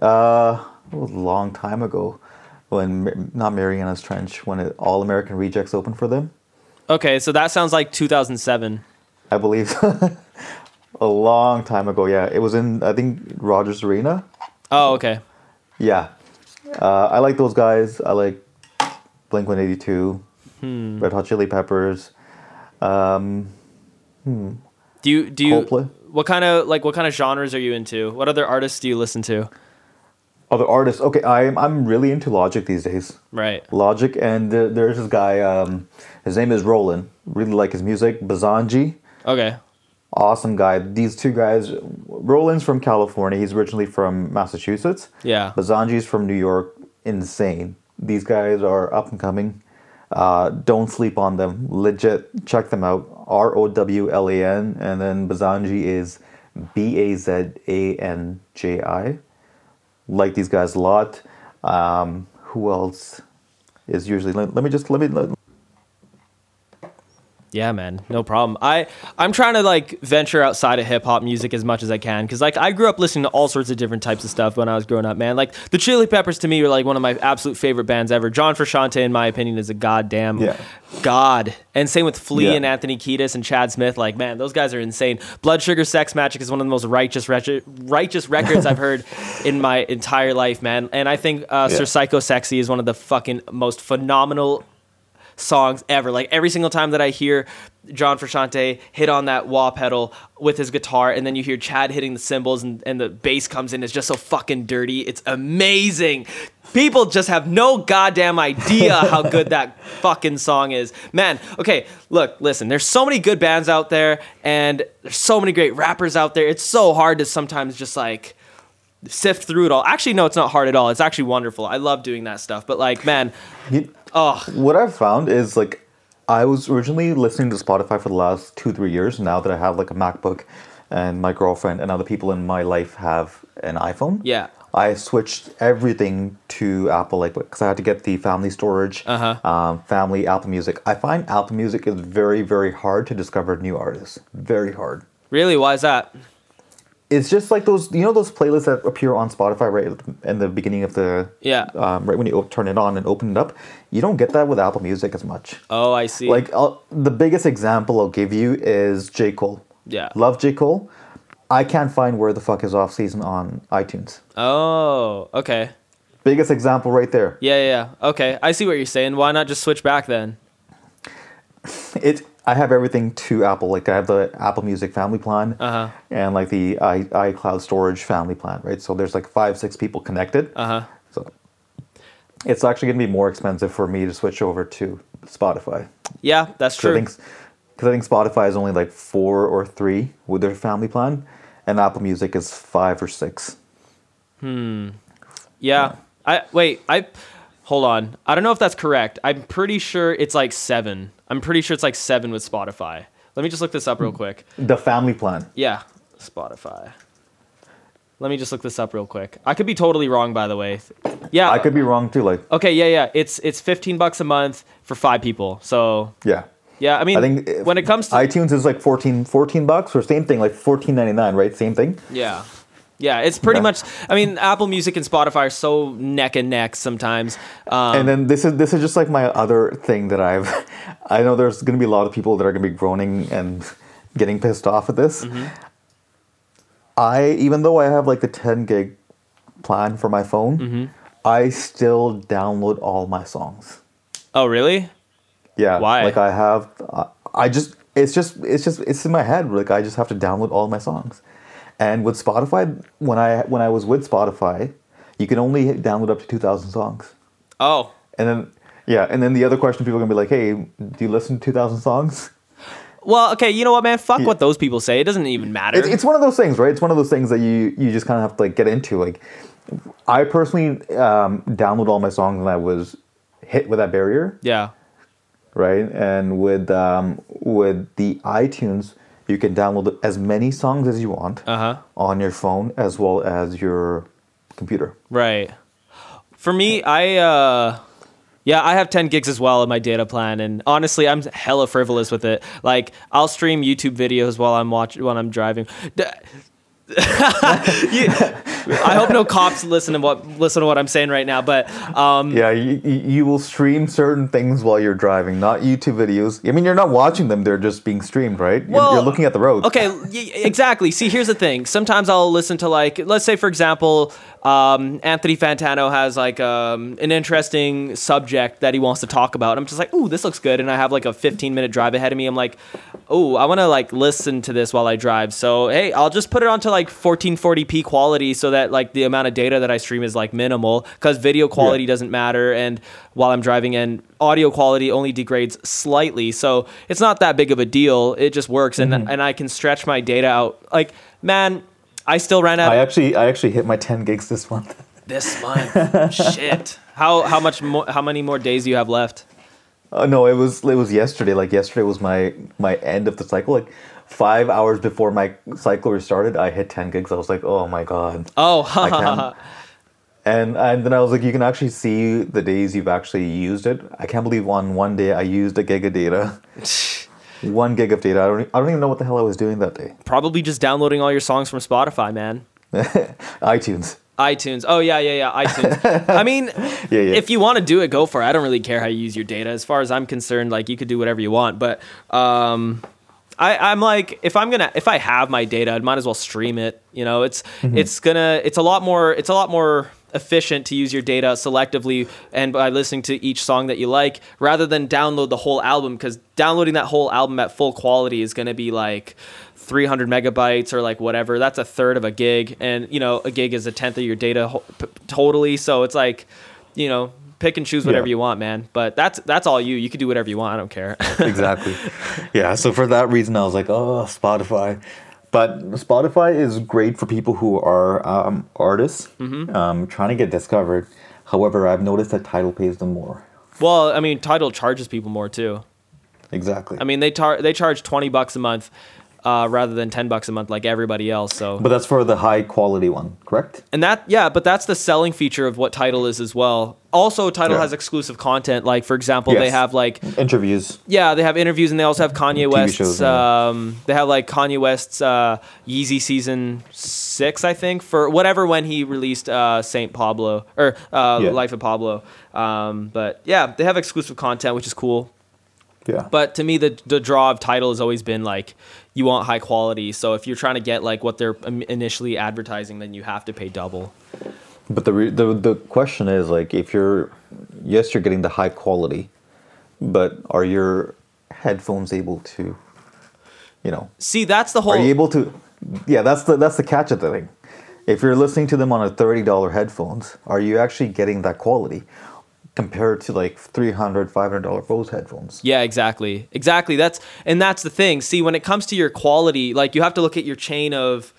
Uh, a long time ago when not Marianas Trench when it, All American Rejects opened for them. Okay, so that sounds like 2007. I believe a long time ago. Yeah, it was in I think Rogers Arena. Oh, okay. Yeah, uh, I like those guys. I like Blink One Eighty Two, Hmm. Red Hot Chili Peppers. Um, Do you do you Coldplay. what kind of like what kind of genres are you into? What other artists do you listen to? other artists. Okay, I'm I'm really into Logic these days. Right. Logic, and there, there's this guy. Um, his name is Rowlan. Really like his music. Bazanji. Okay. awesome guy. These two guys, Rowlan's from California. He's originally from Massachusetts. Yeah. Bazanji's from New York. Insane. These guys are up and coming. Uh, don't sleep on them. Legit, check them out. R O W L A N, and then Bazanji is B A Z A N J I. Like these guys a lot. Um, who else is usually? Let, let me just let me. Let, Yeah, man, no problem. I I'm trying to like venture outside of hip hop music as much as I can because like I grew up listening to all sorts of different types of stuff when I was growing up, man. Like the Chili Peppers to me are like one of my absolute favorite bands ever. John Frusciante, in my opinion, is a goddamn Yeah. god. And same with Flea Yeah. and Anthony Kiedis and Chad Smith. Like man, those guys are insane. Blood Sugar Sex Magik is one of the most righteous rec- righteous records I've heard in my entire life, man. And I think uh, Sir Psycho Sexy is one of the fucking most phenomenal songs ever. Like every single time that I hear John Frusciante hit on that wah pedal with his guitar, and then you hear Chad hitting the cymbals, and, and the bass comes in, it's just so fucking dirty. It's amazing. People just have no goddamn idea how good that fucking song is. Man, okay, look, listen, there's so many good bands out there, and there's so many great rappers out there. It's so hard to sometimes just like sift through it all. Actually, no, it's not hard at all. It's actually wonderful. I love doing that stuff. But like, man, you, oh, What I've found is like I was originally listening to Spotify for the last two, three years. Now that I have like a MacBook and my girlfriend and other people in my life have an iPhone. Yeah. I switched everything to Apple, like because I had to get the family storage, Uh-huh. um, family Apple Music. I find Apple Music is very, very hard to discover new artists. Very hard. Really? Why is that? It's just like those, you know, those playlists that appear on Spotify right in the beginning of the, Yeah. um, right when you turn it on and open it up. You don't get that with Apple Music as much. Oh, I see. Like I'll, the biggest example I'll give you is J Cole. Yeah. Love J Cole. I can't find where the fuck is off season on iTunes. Oh, okay. Biggest example right there. Yeah, yeah, yeah. Okay. I see what you're saying. Why not just switch back then? It. I have everything to Apple. Like I have the Apple Music family plan Uh-huh. and like the i iCloud storage family plan. Right. So there's like five, six people connected. Uh-huh. So it's actually going to be more expensive for me to switch over to Spotify. Yeah, that's true. because I think Spotify is only like four or three with their family plan, and Apple Music is five or six. Hmm. Yeah. I wait, I hold on. I don't know if that's correct. I'm pretty sure it's like 7. I'm pretty sure it's like 7 with Spotify. Let me just look this up real quick. The family plan. Yeah, Spotify. Let me just look this up real quick. I could be totally wrong by the way. Yeah. I could be wrong too. Like Okay, yeah, yeah. It's it's 15 bucks a month for 5 people. So, yeah. yeah, I mean I think when it comes to iTunes is like 14, 14 bucks or same thing, like fourteen ninety nine, right? Same thing. Yeah. Yeah, it's pretty Yeah. much. I mean, Apple Music and Spotify are so neck and neck sometimes. Um, and then this is this is just like my other thing that I've. I know there's going to be a lot of people that are going to be groaning and getting pissed off at this. Mm-hmm. I even though I have like the ten gig plan for my phone, Mm-hmm. I still download all my songs. oh, really? Yeah. Why? Like I have, uh, I just it's just it's just it's in my head. Like I just have to download all my songs. And with Spotify, when I when I was with Spotify, you can only download up to two thousand songs. Oh, And then yeah, and then the other question people are gonna be like, hey, do you listen to two thousand songs? well, okay. You know what, man? Fuck what those people say. It doesn't even matter. It's, it's one of those things, right? It's one of those things that you you just kind of have to like get into. Like, I personally um, download all my songs when I was hit with that barrier. yeah. right? And with um, with the iTunes, you can download as many songs as you want Uh-huh. on your phone as well as your computer. Right. For me, I uh yeah, I have 10 gigs as well in my data plan and honestly, I'm hella frivolous with it. Like, I'll stream YouTube videos while I'm watching while I'm driving. You- I hope no cops listen to what listen to what I'm saying right now, but um Yeah, you, you will stream certain things while you're driving, not YouTube videos. I mean, you're not watching them; they're just being streamed, right? You're, Well, you're looking at the road. Okay, y- exactly. See, here's the thing. Sometimes I'll listen to like, let's say for example, um, Anthony Fantano has like um, an interesting subject that he wants to talk about. I'm just like, ooh, this looks good, and I have like a 15 minute drive ahead of me. I'm like, ooh, I want to like listen to this while I drive. So hey, I'll just put it onto like 1440p quality so that like the amount of data that I stream is like minimal because video quality Yeah. doesn't matter and while I'm driving and audio quality only degrades slightly. So it's not that big of a deal. It just works and Mm-hmm. and I can stretch my data out. Like, man, I still ran out I actually I actually hit my 10 gigs this month. this month. Shit. How how much more how many more days do you have left? Oh no, it was it was yesterday. Like yesterday was my my end of the cycle. Like five hours before my cycle restarted, I hit 10 gigs. I was like, oh my god. Oh, I can. And and then I was like, you can actually see the days you've actually used it. I can't believe on one day I used a gig of data. one gig of data. I don't, I don't even know what the hell I was doing that day. probably just downloading all your songs from Spotify, man. iTunes. iTunes. Oh yeah, yeah, yeah. iTunes. I mean, Yeah, yeah. if you want to do it, go for it. I don't really care how you use your data. As far as I'm concerned, like you could do whatever you want. But um, I, I'm like, if I'm gonna, if I have my data, I might as well stream it. You know, it's it's gonna, it's a lot more, it's a lot more efficient to use your data selectively and by listening to each song that you like rather than download the whole album because downloading that whole album at full quality is going to be like 300 megabytes or like whatever that's a third of a gig and you know a gig is a tenth of your data ho- p- totally so it's like you know pick and choose whatever Yeah. you want man but that's that's all you you can do whatever you want i don't care exactly. yeah, so for that reason, I was like, oh, Spotify. But Spotify is great for people who are um, artists um, trying to get discovered. However, I've noticed that Tidal pays them more. well i mean tidal charges people more too Exactly. i mean they tar- they charge 20 bucks a month uh, rather than ten bucks a month like everybody else. So But that's for the high quality one, correct? and that yeah, but that's the selling feature of what Tidal is as well. Also, Tidal Yeah. has exclusive content. Like for example, they have like Interviews. yeah, they have interviews and they also have Kanye TV West's. um, they have like Kanye West's uh, Yeezy season six, I think, for whatever when he released uh, Saint Pablo or uh, Yeah. Life of Pablo. Um, but yeah, they have exclusive content, which is cool. Yeah. But to me, the the draw of Tidal has always been like you want high quality. So if you're trying to get like what they're um, initially advertising, then you have to pay double. But the, re- the the question is like if you're yes you're getting the high quality, but are your headphones able to, you know, See, that's the whole. are you able to? Yeah, that's the that's the catch of the thing. If you're listening to them on a thirty dollar headphones, are you actually getting that quality compared to like 300 500 dollar Bose headphones? Yeah, exactly. Exactly. That's and that's the thing. See, when it comes to your quality, like you have to look at your chain of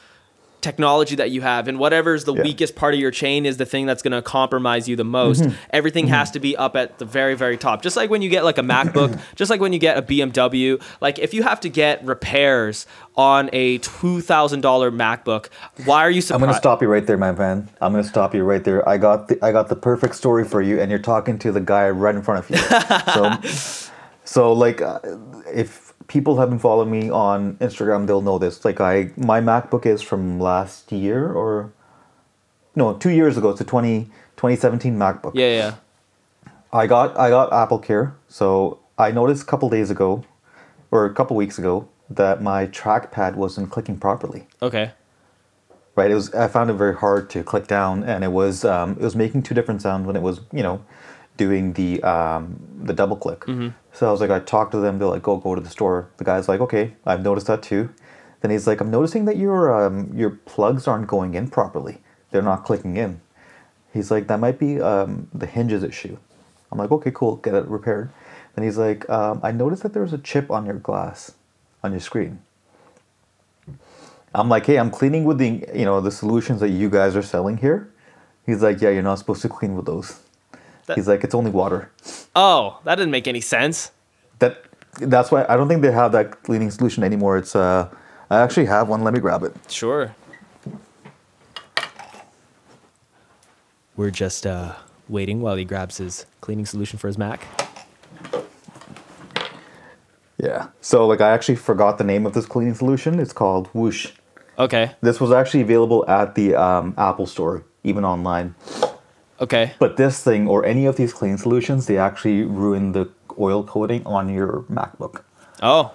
technology that you have and whatever's the Yeah. weakest part of your chain is the thing that's going to compromise you the most. Mm-hmm. Everything has to be up at the very very top. Just like when you get like a MacBook, just like when you get a BMW, like if you have to get repairs on a $2000 MacBook, why are you surprised? I'm gonna stop you right there, my man. I'm gonna stop you right there. I got the I got the perfect story for you, and you're talking to the guy right in front of you. so, so like, uh, if people have been following me on Instagram, they'll know this. Like, I my MacBook is from last year or no, two years ago. It's a 20, 2017 MacBook. Yeah, yeah. I got I got Apple Care, so I noticed a couple days ago, or a couple weeks ago, that my trackpad wasn't clicking properly Okay. right? It was I found it very hard to click down, and it was um, it was making two different sounds when it was you know doing the um, the double click. So I was like, I talked to them. They're like, go go to the store. The guy's like, okay, I've noticed that too. Then he's like, I'm noticing that your um, your plugs aren't going in properly. They're not clicking in. He's like, that might be um, the hinges issue. I'm like, okay, cool, get it repaired. Then he's like, um, I noticed that there's a chip on your glass, on your screen. I'm like, hey, I'm cleaning with the you know the solutions that you guys are selling here. He's like, yeah, you're not supposed to clean with those. That- He's like, it's only water. Oh, that didn't make any sense. That that's why I don't think they have that cleaning solution anymore. It's uh, I actually have one. Let me grab it. Sure. We're just uh, waiting while he grabs his cleaning solution for his Mac. Yeah. So like, I actually forgot the name of this cleaning solution. It's called Whoosh. Okay. This was actually available at the um, Apple Store, even online. Okay. But this thing or any of these cleaning solutions, they actually ruin the oil coating on your MacBook. Oh.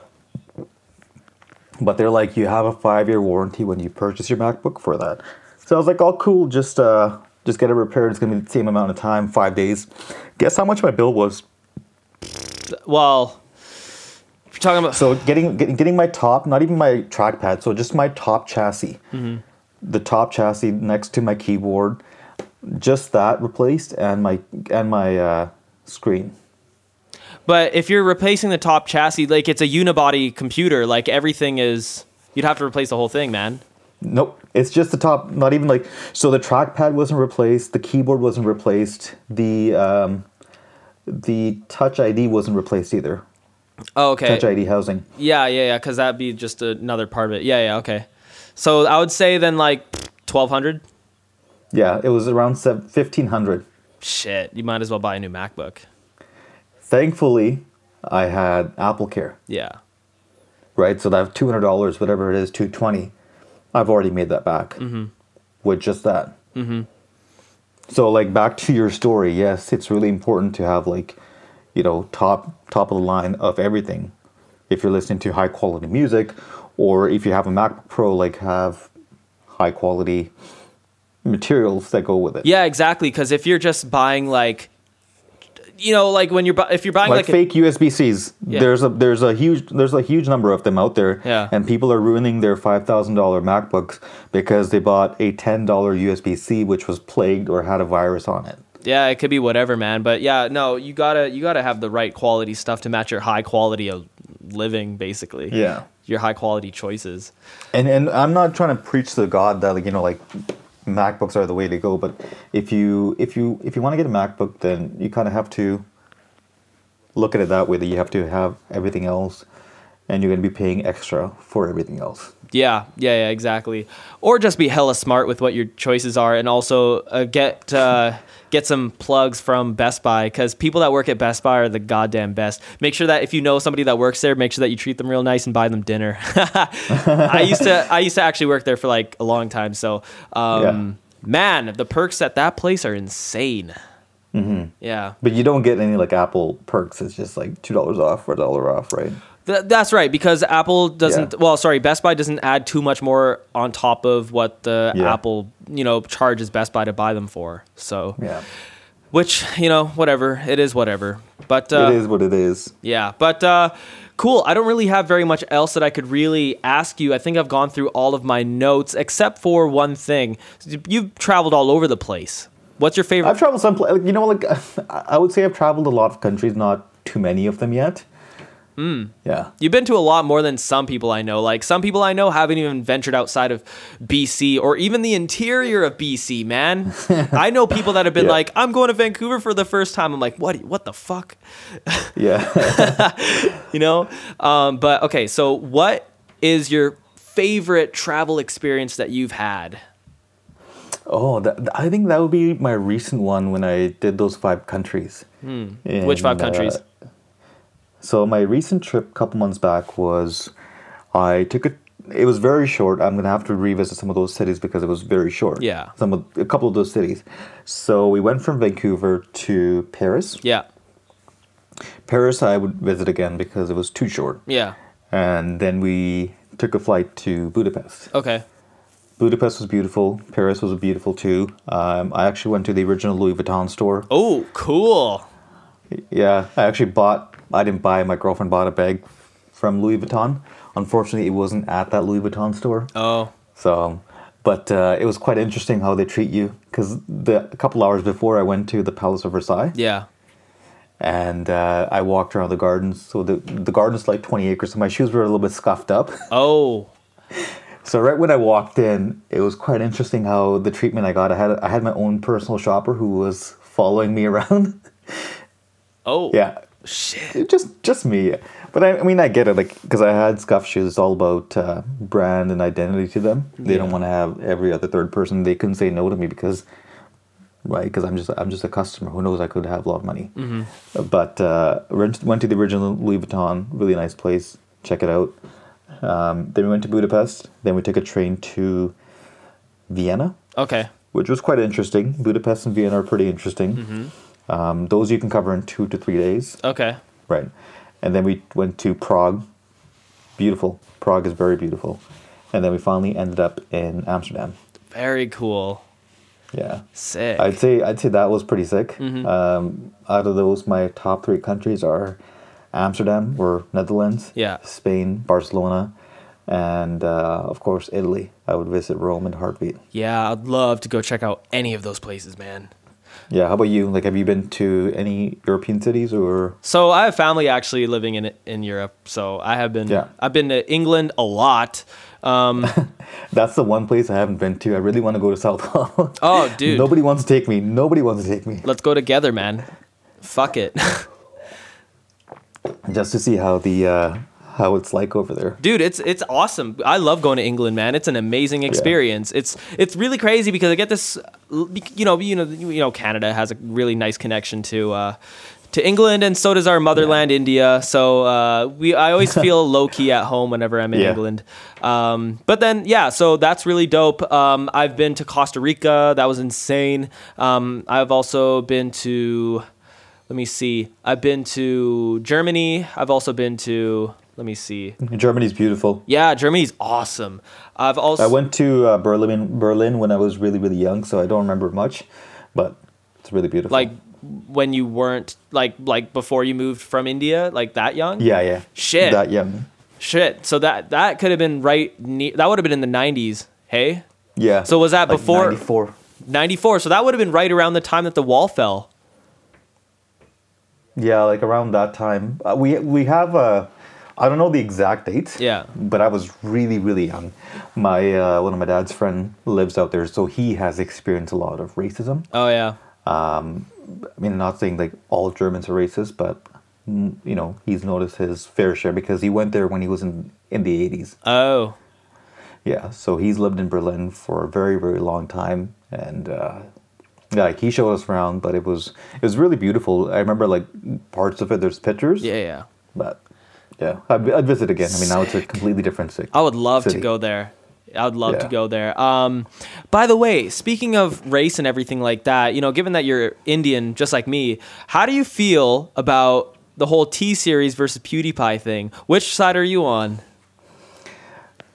But they're like, you have a five year warranty when you purchase your MacBook for that. So I was like, oh, cool, just uh, just get it repaired. It's gonna be the same amount of time, five days. Guess how much my bill was? Well, if you're talking about So getting getting, getting my top, not even my trackpad, so just my top chassis, the top chassis next to my keyboard, just that replaced, and my and my uh, screen. But if you're replacing the top chassis, like it's a unibody computer, like everything is, you'd have to replace the whole thing, man. Nope. It's just the top, not even like so the trackpad wasn't replaced, the keyboard wasn't replaced, the um the touch ID wasn't replaced either. Oh, okay. Touch ID housing. Yeah, yeah, yeah. Because that'd be just another part of it. Yeah, yeah. Okay. So I would say then like twelve hundred. Yeah, it was around seven, 1500. Shit, you might as well buy a new MacBook. Thankfully, I had Apple Care, Yeah. right? So that $200, whatever it is, 220 I've already made that back with just that. Mm-hmm. So, like, back to your story, yes, it's really important to have, like, you know, top top of the line of everything. If you're listening to high quality music, or if you have a MacBook Pro, like, have high quality materials that go with it. Yeah, exactly. Because if you're just buying like, you know, like when you're bu- if you're buying like, like, a- fake USB-Cs. Yeah. There's a there's a huge there's a huge number of them out there. Yeah. And people are ruining their five thousand dollar MacBooks because they bought a ten dollar USB-C which was plagued or had a virus on it. yeah, it could be whatever, man. But yeah, no, you gotta you gotta have the right quality stuff to match your high quality of living, basically. Yeah. Your high quality choices. And and I'm not trying to preach to God that like, you know like MacBooks are the way to go, but if you if you if you want to get a MacBook, then you kind of have to look at it that way. That you have to have everything else and you're going to be paying extra for everything else. Yeah, yeah, yeah, exactly. Or just be hella smart with what your choices are, and also uh, get uh, get some plugs from Best Buy because people that work at Best Buy are the goddamn best. Make sure that if you know somebody that works there, make sure that you treat them real nice and buy them dinner. I used to I used to actually work there for like a long time, so um, man, the perks at that place are insane. Mm-hmm. Yeah. But you don't get any like Apple perks. It's just like two dollars off or a dollar off, right? Th- that's right because Apple doesn't. Yeah. Well, sorry, Best Buy doesn't add too much more on top of what the Yeah. Apple you know charges Best Buy to buy them for. So, Yeah. which you know, whatever it is, whatever. But uh, it is what it is. yeah, but uh, cool. I don't really have very much else that I could really ask you. I think I've gone through all of my notes except for one thing. You've traveled all over the place. What's your favorite? I've traveled some, pla- like, you know, like I would say I've traveled a lot of countries, not too many of them yet. Mm. Yeah. You've been to a lot more than some people I know. Like some people I know haven't even ventured outside of BC or even the interior of BC, man. I know people that have been Yeah. like, "I'm going to Vancouver for the first time." I'm like, "What? What the fuck?" Yeah. You know? Um, but okay, so what is your favorite travel experience that you've had? oh, that, I think that would be my recent one when I did those five countries. Hmm. Which five uh, countries? So my recent trip, a couple months back, was I took it. It was very short. I'm gonna have to revisit some of those cities because it was very short. Yeah. Some of a couple of those cities. So we went from Vancouver to Paris. Yeah, Paris, I would visit again because it was too short. yeah. And then we took a flight to Budapest. Okay. Budapest was beautiful. Paris was beautiful too. Um, I actually went to the original Louis Vuitton store. Oh, cool. Yeah, I actually bought. I didn't buy. My girlfriend bought a bag from Louis Vuitton. Unfortunately, it wasn't at that Louis Vuitton store. Oh, So, but uh, it was quite interesting how they treat you. Because the a couple hours before, I went to the Palace of Versailles, yeah. and uh, I walked around the gardens. So the the garden's like twenty acres. So my shoes were a little bit scuffed up. Oh, So right when I walked in, it was quite interesting how the treatment I got. I had I had my own personal shopper who was following me around. oh. yeah, Shit. just just me. But I, I mean, I get it. Like because I had scuff shoes, it's all about uh, brand and identity to them. They don't want to have every other third person. They couldn't say no to me because, right? Because I'm just I'm just a customer. Who knows? I could have a lot of money. But uh, went went to the original Louis Vuitton. Really nice place. Check it out. Um, then we went to Budapest. Then we took a train to Vienna, Okay. which was quite interesting. Budapest and Vienna are pretty interesting. Mm-hmm. Um, those you can cover in two to three days. Okay. Right. And then we went to Prague. Beautiful. Prague is very beautiful. And then we finally ended up in Amsterdam. Very cool. Yeah. Sick. I'd say I'd say that was pretty sick. Mm-hmm. Um, out of those, my top three countries are Amsterdam or Netherlands, Yeah. Spain, Barcelona, and uh, of course Italy. I would visit Rome and Heartbeat. yeah, I'd love to go check out any of those places, man. Yeah. How about you? Like, have you been to any European cities or? So I have family actually living in in Europe. So I have been Yeah. I've been to England a lot. Um, That's the one place I haven't been to. I really want to go to South Hall. oh, dude, Nobody wants to take me. Nobody wants to take me. let's go together, man. Fuck it, just to see how the uh, how it's like over there. dude. It's it's awesome. I love going to England, man. It's an amazing experience. It's it's really crazy because I get this, you know, you know, you know, Canada has a really nice connection to. Uh, to England and so does our motherland, India. So uh, we, I always feel low key at home whenever I'm in Yeah. England. Um, but then, yeah, so that's really dope. Um, I've been to Costa Rica. That was insane. Um, I've also been to, let me see. I've been to Germany. I've also been to, let me see. Germany's beautiful. Yeah, Germany's awesome. I've also I went to uh, Berlin Berlin when I was really really young, so I don't remember much, but it's really beautiful. like when you weren't like like before you moved from India, like that young. yeah, yeah. Shit. That young. Shit. So that that could have been right. Ne- that would have been in the '90s. Hey, Yeah. So was that Like before- 94. '94. So that would have been right around the time that the wall fell. Yeah, like around that time. Uh, we we have uh, I don't know the exact date. Yeah. But I was really really young. My uh, one of my dad's friend lives out there, so he has experienced a lot of racism. Oh yeah. I mean, not saying like all Germans are racist, but mm, you know, he's noticed his fair share because he went there when he was in in the 80s. Oh, Yeah, so he's lived in Berlin for a very very long time, and uh, yeah, like he showed us around, but it was it was really beautiful. I remember like parts of it. There's pictures. yeah, yeah. But yeah, I'd, I'd visit again. I mean, now it's a completely different city. I would love to go there. I would love to go there. Um, by the way, speaking of race and everything like that, you know, given that you're Indian just like me, how do you feel about the whole T series versus PewDiePie thing? Which side are you on?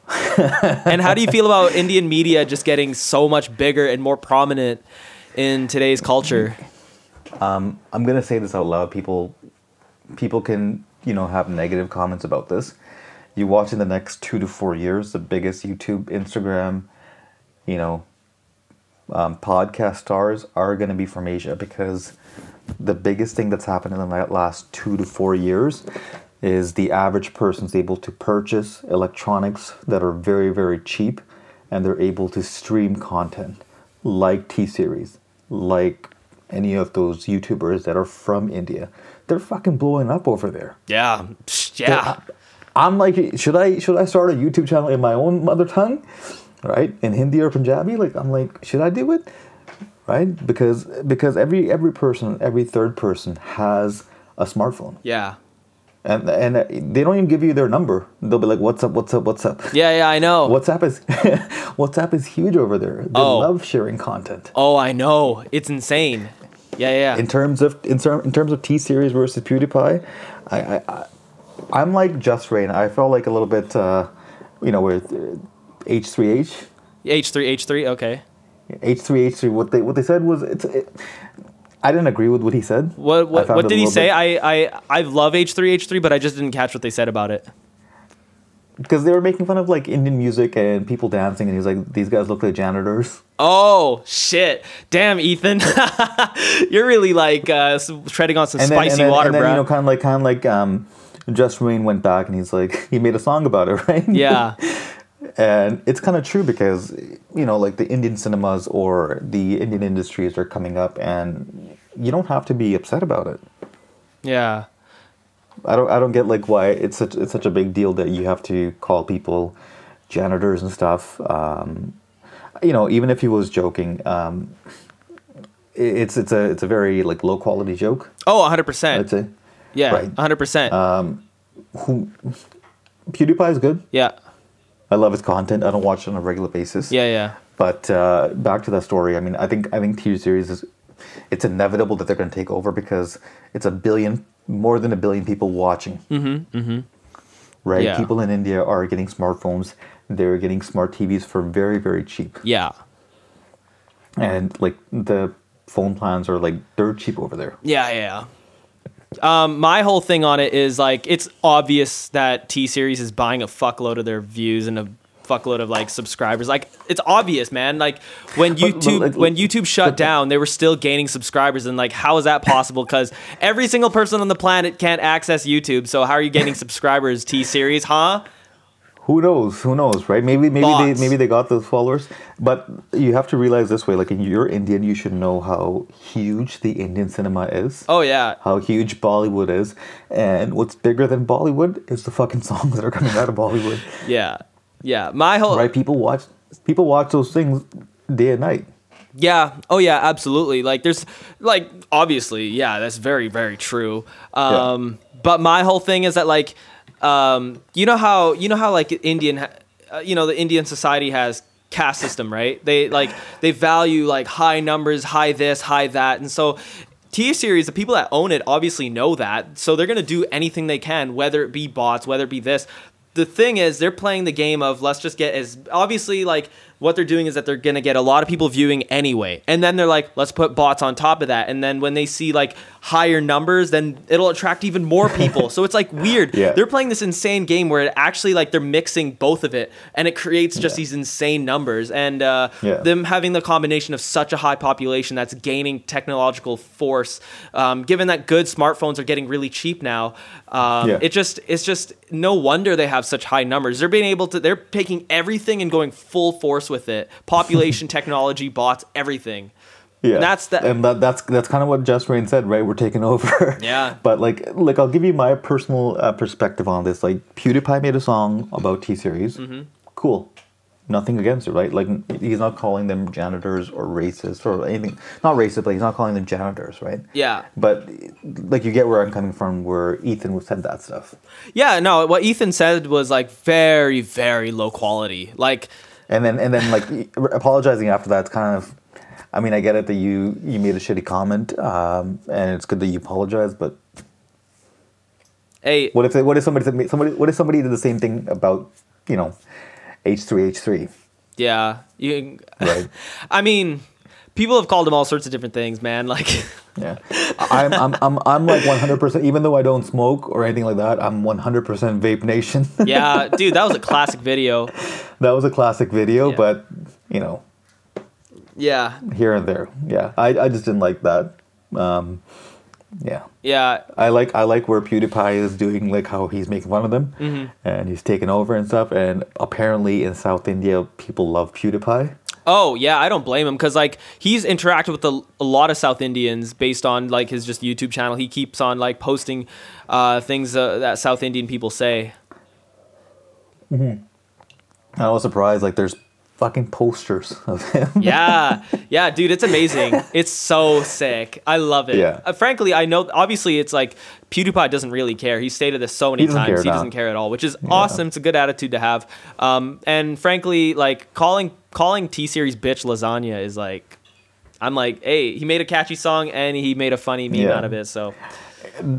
and how do you feel about Indian media just getting so much bigger and more prominent in today's culture? I'm gonna say this out loud. People, people can you know have negative comments about this. You watch in the next two to four years, the biggest YouTube, Instagram, you know, um, podcast stars are gonna be from Asia because the biggest thing that's happened in the last two to four years is the average person's able to purchase electronics that are very very cheap and they're able to stream content like t-series like any of those youtubers that are from india they're fucking blowing up over there Yeah, yeah. i'm like should i should i start a youtube channel in my own mother tongue right in hindi or punjabi like i'm like should i do it right because because every every person every third person has a smartphone Yeah. and and they don't even give you their number. They'll be like, "What's up? What's up? What's up?" Yeah, yeah, I know. WhatsApp is WhatsApp is huge over there. They Oh. love sharing content. Oh, I know. It's insane. Yeah, yeah. In terms of in, ter- in terms of T series versus PewDiePie, I, I, I I'm like Jus Reign. I felt like a little bit, uh, you know, with H3H. H3, H3, okay. H3, H3. What they what they said was it's. It, I didn't agree with what he said. What what, what did he say? bit- I, I I love H3 H3, but I just didn't catch what they said about it. Because they were making fun of like Indian music and people dancing, and he's like, "These guys look like janitors." Oh shit! Damn, Ethan, you're really like uh, treading on some and then, spicy and then, water, and then, bro. you know, kind of like, kind of like, um, Jus Reign went back and he's like, he made a song about it, right? yeah, and it's kind of true because, you know, like the Indian cinemas or the Indian industries are coming up, and you don't have to be upset about it. yeah, I don't, I don't get like why it's such, it's such a big deal that you have to call people janitors and stuff. Um, you know, even if he was joking, um, it's it's a it's a very like low quality joke. Oh, 100 I'd percent. say. Yeah, Right. 100 percent. Who PewDiePie is good. Yeah, I love his content. I don't watch it on a regular basis. yeah, yeah. But uh, back to that story. I mean, I think I think T series is it's inevitable that they're going to take over because it's a billion, more than a billion people watching. Mm-hmm. Mm-hmm. Right. Yeah. People in India are getting smartphones. They're getting smart TVs for very very cheap, Yeah, and like the phone plans are like dirt cheap over there. yeah, yeah. Um, my whole thing on it is like it's obvious that T Series is buying a fuckload of their views and a fuckload of like subscribers. Like it's obvious, man. Like when but, YouTube when YouTube shut down, they were still gaining subscribers, and like how is that possible? Because every single person on the planet can't access YouTube. So how are you gaining subscribers? T Series, huh? Who knows? Who knows? Right? Maybe maybe Bots. they maybe they got those followers, but you have to realize this way: like, if you're Indian, you should know how huge the Indian cinema is. Oh yeah, how huge Bollywood is, and what's bigger than Bollywood is the fucking songs that are coming out of Bollywood. yeah, yeah. My whole right? People watch people watch those things day and night. Yeah. Oh yeah, absolutely. Like there's like obviously, yeah, that's very very true. Um but my whole thing is that like um you know how you know how like Indian uh, you know the Indian society has caste system, right? They like they value like high numbers, high this, high that. And so T series, the people that own it obviously know that. So they're going to do anything they can whether it be bots, whether it be this. The thing is they're playing the game of let's just get as obviously like what they're doing is that they're going to get a lot of people viewing anyway. And then they're like, let's put bots on top of that. And then when they see like higher numbers, then it'll attract even more people. so it's like weird. Yeah. They're playing this insane game where it actually like they're mixing both of it and it creates just Yeah. these insane numbers. And uh, Yeah. them having the combination of such a high population that's gaining technological force, um, given that good smartphones are getting really cheap now, um, it just it's just no wonder they have such high numbers. They're being able to they're taking everything and going full force with it. Population, technology, bots, everything. Yeah, And that's the and that, that's that's kind of what Jus Reign said, right? We're taking over. Yeah. But like, like I'll give you my personal uh, perspective on this. Like, PewDiePie made a song about T Series. Mm-hmm. Cool. Nothing against it, right? Like, he's not calling them janitors or racist or anything. Not racist, but he's not calling them janitors, right? yeah. But like, you get where I'm coming from. Where Ethan said that stuff, Yeah, no, what Ethan said was like very, very low quality. Like, and then and then like apologizing after that's kind of. I mean, I get it that you you made a shitty comment, um, and it's good that you apologize, but hey, What if what if somebody said- somebody what if somebody did the same thing about you know H three H three yeah, you. right? I mean, people have called him all sorts of different things, man. Like, yeah, I'm I'm I'm I'm like one hundred percent. Even though I don't smoke or anything like that, I'm one hundred percent vape nation. yeah, dude, that was a classic video. that was a classic video, Yeah. but you know Yeah, here and there, yeah, I I just didn't like that. Um, yeah. yeah, I like I like where PewDiePie is doing like how he's making fun of them, Mm-hmm. and he's taking over and stuff. And apparently in South India, people love PewDiePie. Oh yeah, I don't blame him because like he's interacted with a, a lot of South Indians based on like his just YouTube channel. He keeps on like posting uh, things uh, that South Indian people say. I was surprised. Like, there's fucking posters of him. Yeah, yeah, dude, it's amazing. It's so sick. I love it. Yeah. Uh, frankly, I know. Obviously, it's like PewDiePie doesn't really care. He stated this so many He times. he doesn't care at all, which is awesome. It's a good attitude to have. Um, and frankly, like calling calling T Series bitch lasagna is like. I'm like, hey, he made a catchy song and he made a funny meme Yeah. out of it. So,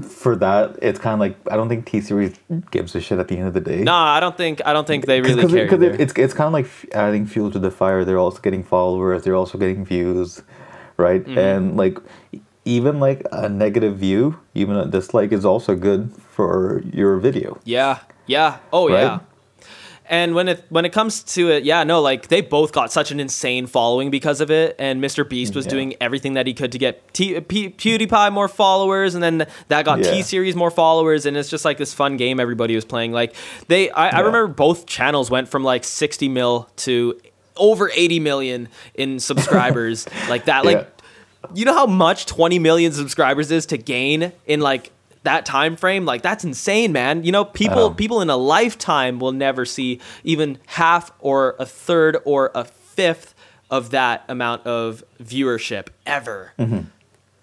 For that, it's kind of like I don't think T Series gives a shit at the end of the day. no, I don't think I don't think they really Cause, care. Because it, it's it's kind of like adding fuel to the fire. They're also getting followers. They're also getting views, right? Mm-hmm. And like even like a negative view, even a dislike is also good for your video. Yeah, yeah. Oh Right? yeah. And when it when it comes to it, yeah, no, like they both got such an insane following because of it. And Mr. Beast was Yeah. doing everything that he could to get T- P- PewDiePie more followers, and then that got Yeah. T Series more followers. And it's just like this fun game everybody was playing. Like they, I, I remember both channels went from like sixty mil to over eighty million in subscribers, like that. Like Yeah. you know how much 20 million subscribers is to gain in like that time frame like that's insane man. You know people know. people in a lifetime will never see even half or a third or a fifth of that amount of viewership ever.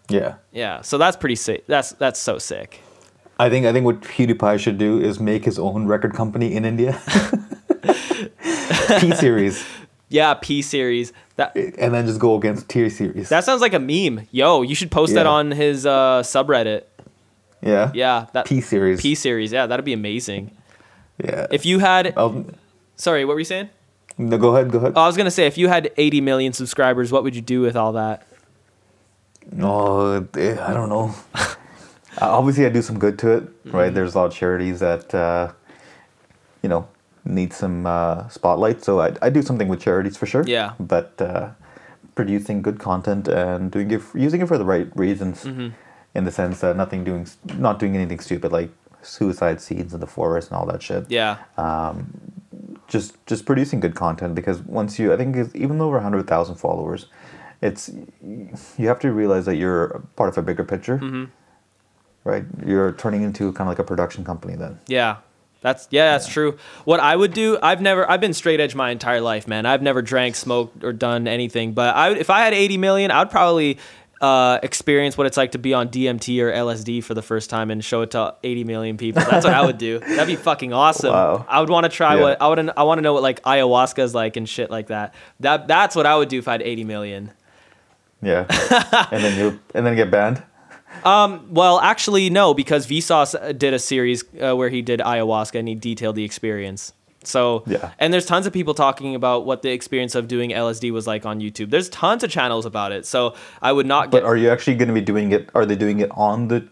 Yeah. yeah so that's pretty sick. That's that's so sick. I think I think what PewDiePie should do is make his own record company in India. P series, yeah p series. That and then just go against T series. that sounds like a meme. Yo you should post that on his uh subreddit yeah. yeah that P series. p series yeah that'd be amazing Yeah. if you had I'll, sorry what were you saying no, go ahead. Go ahead. Oh, I was gonna say, if you had 80 million subscribers, what would you do with all that? No, eh, I don't know. Obviously, I do some good to it, Mm-hmm. right? There's a lot of charities that, uh, you know, need some uh, spotlight. So I, I do something with charities for sure. Yeah. But uh, producing good content and doing it, using it for the right reasons, Mm-hmm. In the sense that nothing doing, not doing anything stupid like suicide scenes in the forest and all that shit. Yeah, Um, Just just producing good content because once you, I think, even over hundred thousand followers, it's you have to realize that you're part of a bigger picture. Mm-hmm. Right, you're turning into kind of like a production company then. yeah. That's yeah, that's true. What I would do, I've never, I've been straight edge my entire life, man. I've never drank, smoked, or done anything. But I, if I had 80 million, I'd probably uh, experience what it's like to be on DMT or LSD for the first time and show it to 80 million people. That's what I would do. That'd be fucking awesome. Wow. I would want to try Yeah. what I would. I want to know what like ayahuasca is like and shit like that. That that's what I would do if I had 80 million. Yeah, and then you and then get banned. Um, well, actually, no, because Vsauce did a series uh, where he did ayahuasca and he detailed the experience. So, Yeah. and there's tons of people talking about what the experience of doing LSD was like on YouTube. There's tons of channels about it. So, I would not But get. are you actually going to be doing it? Are they doing it on the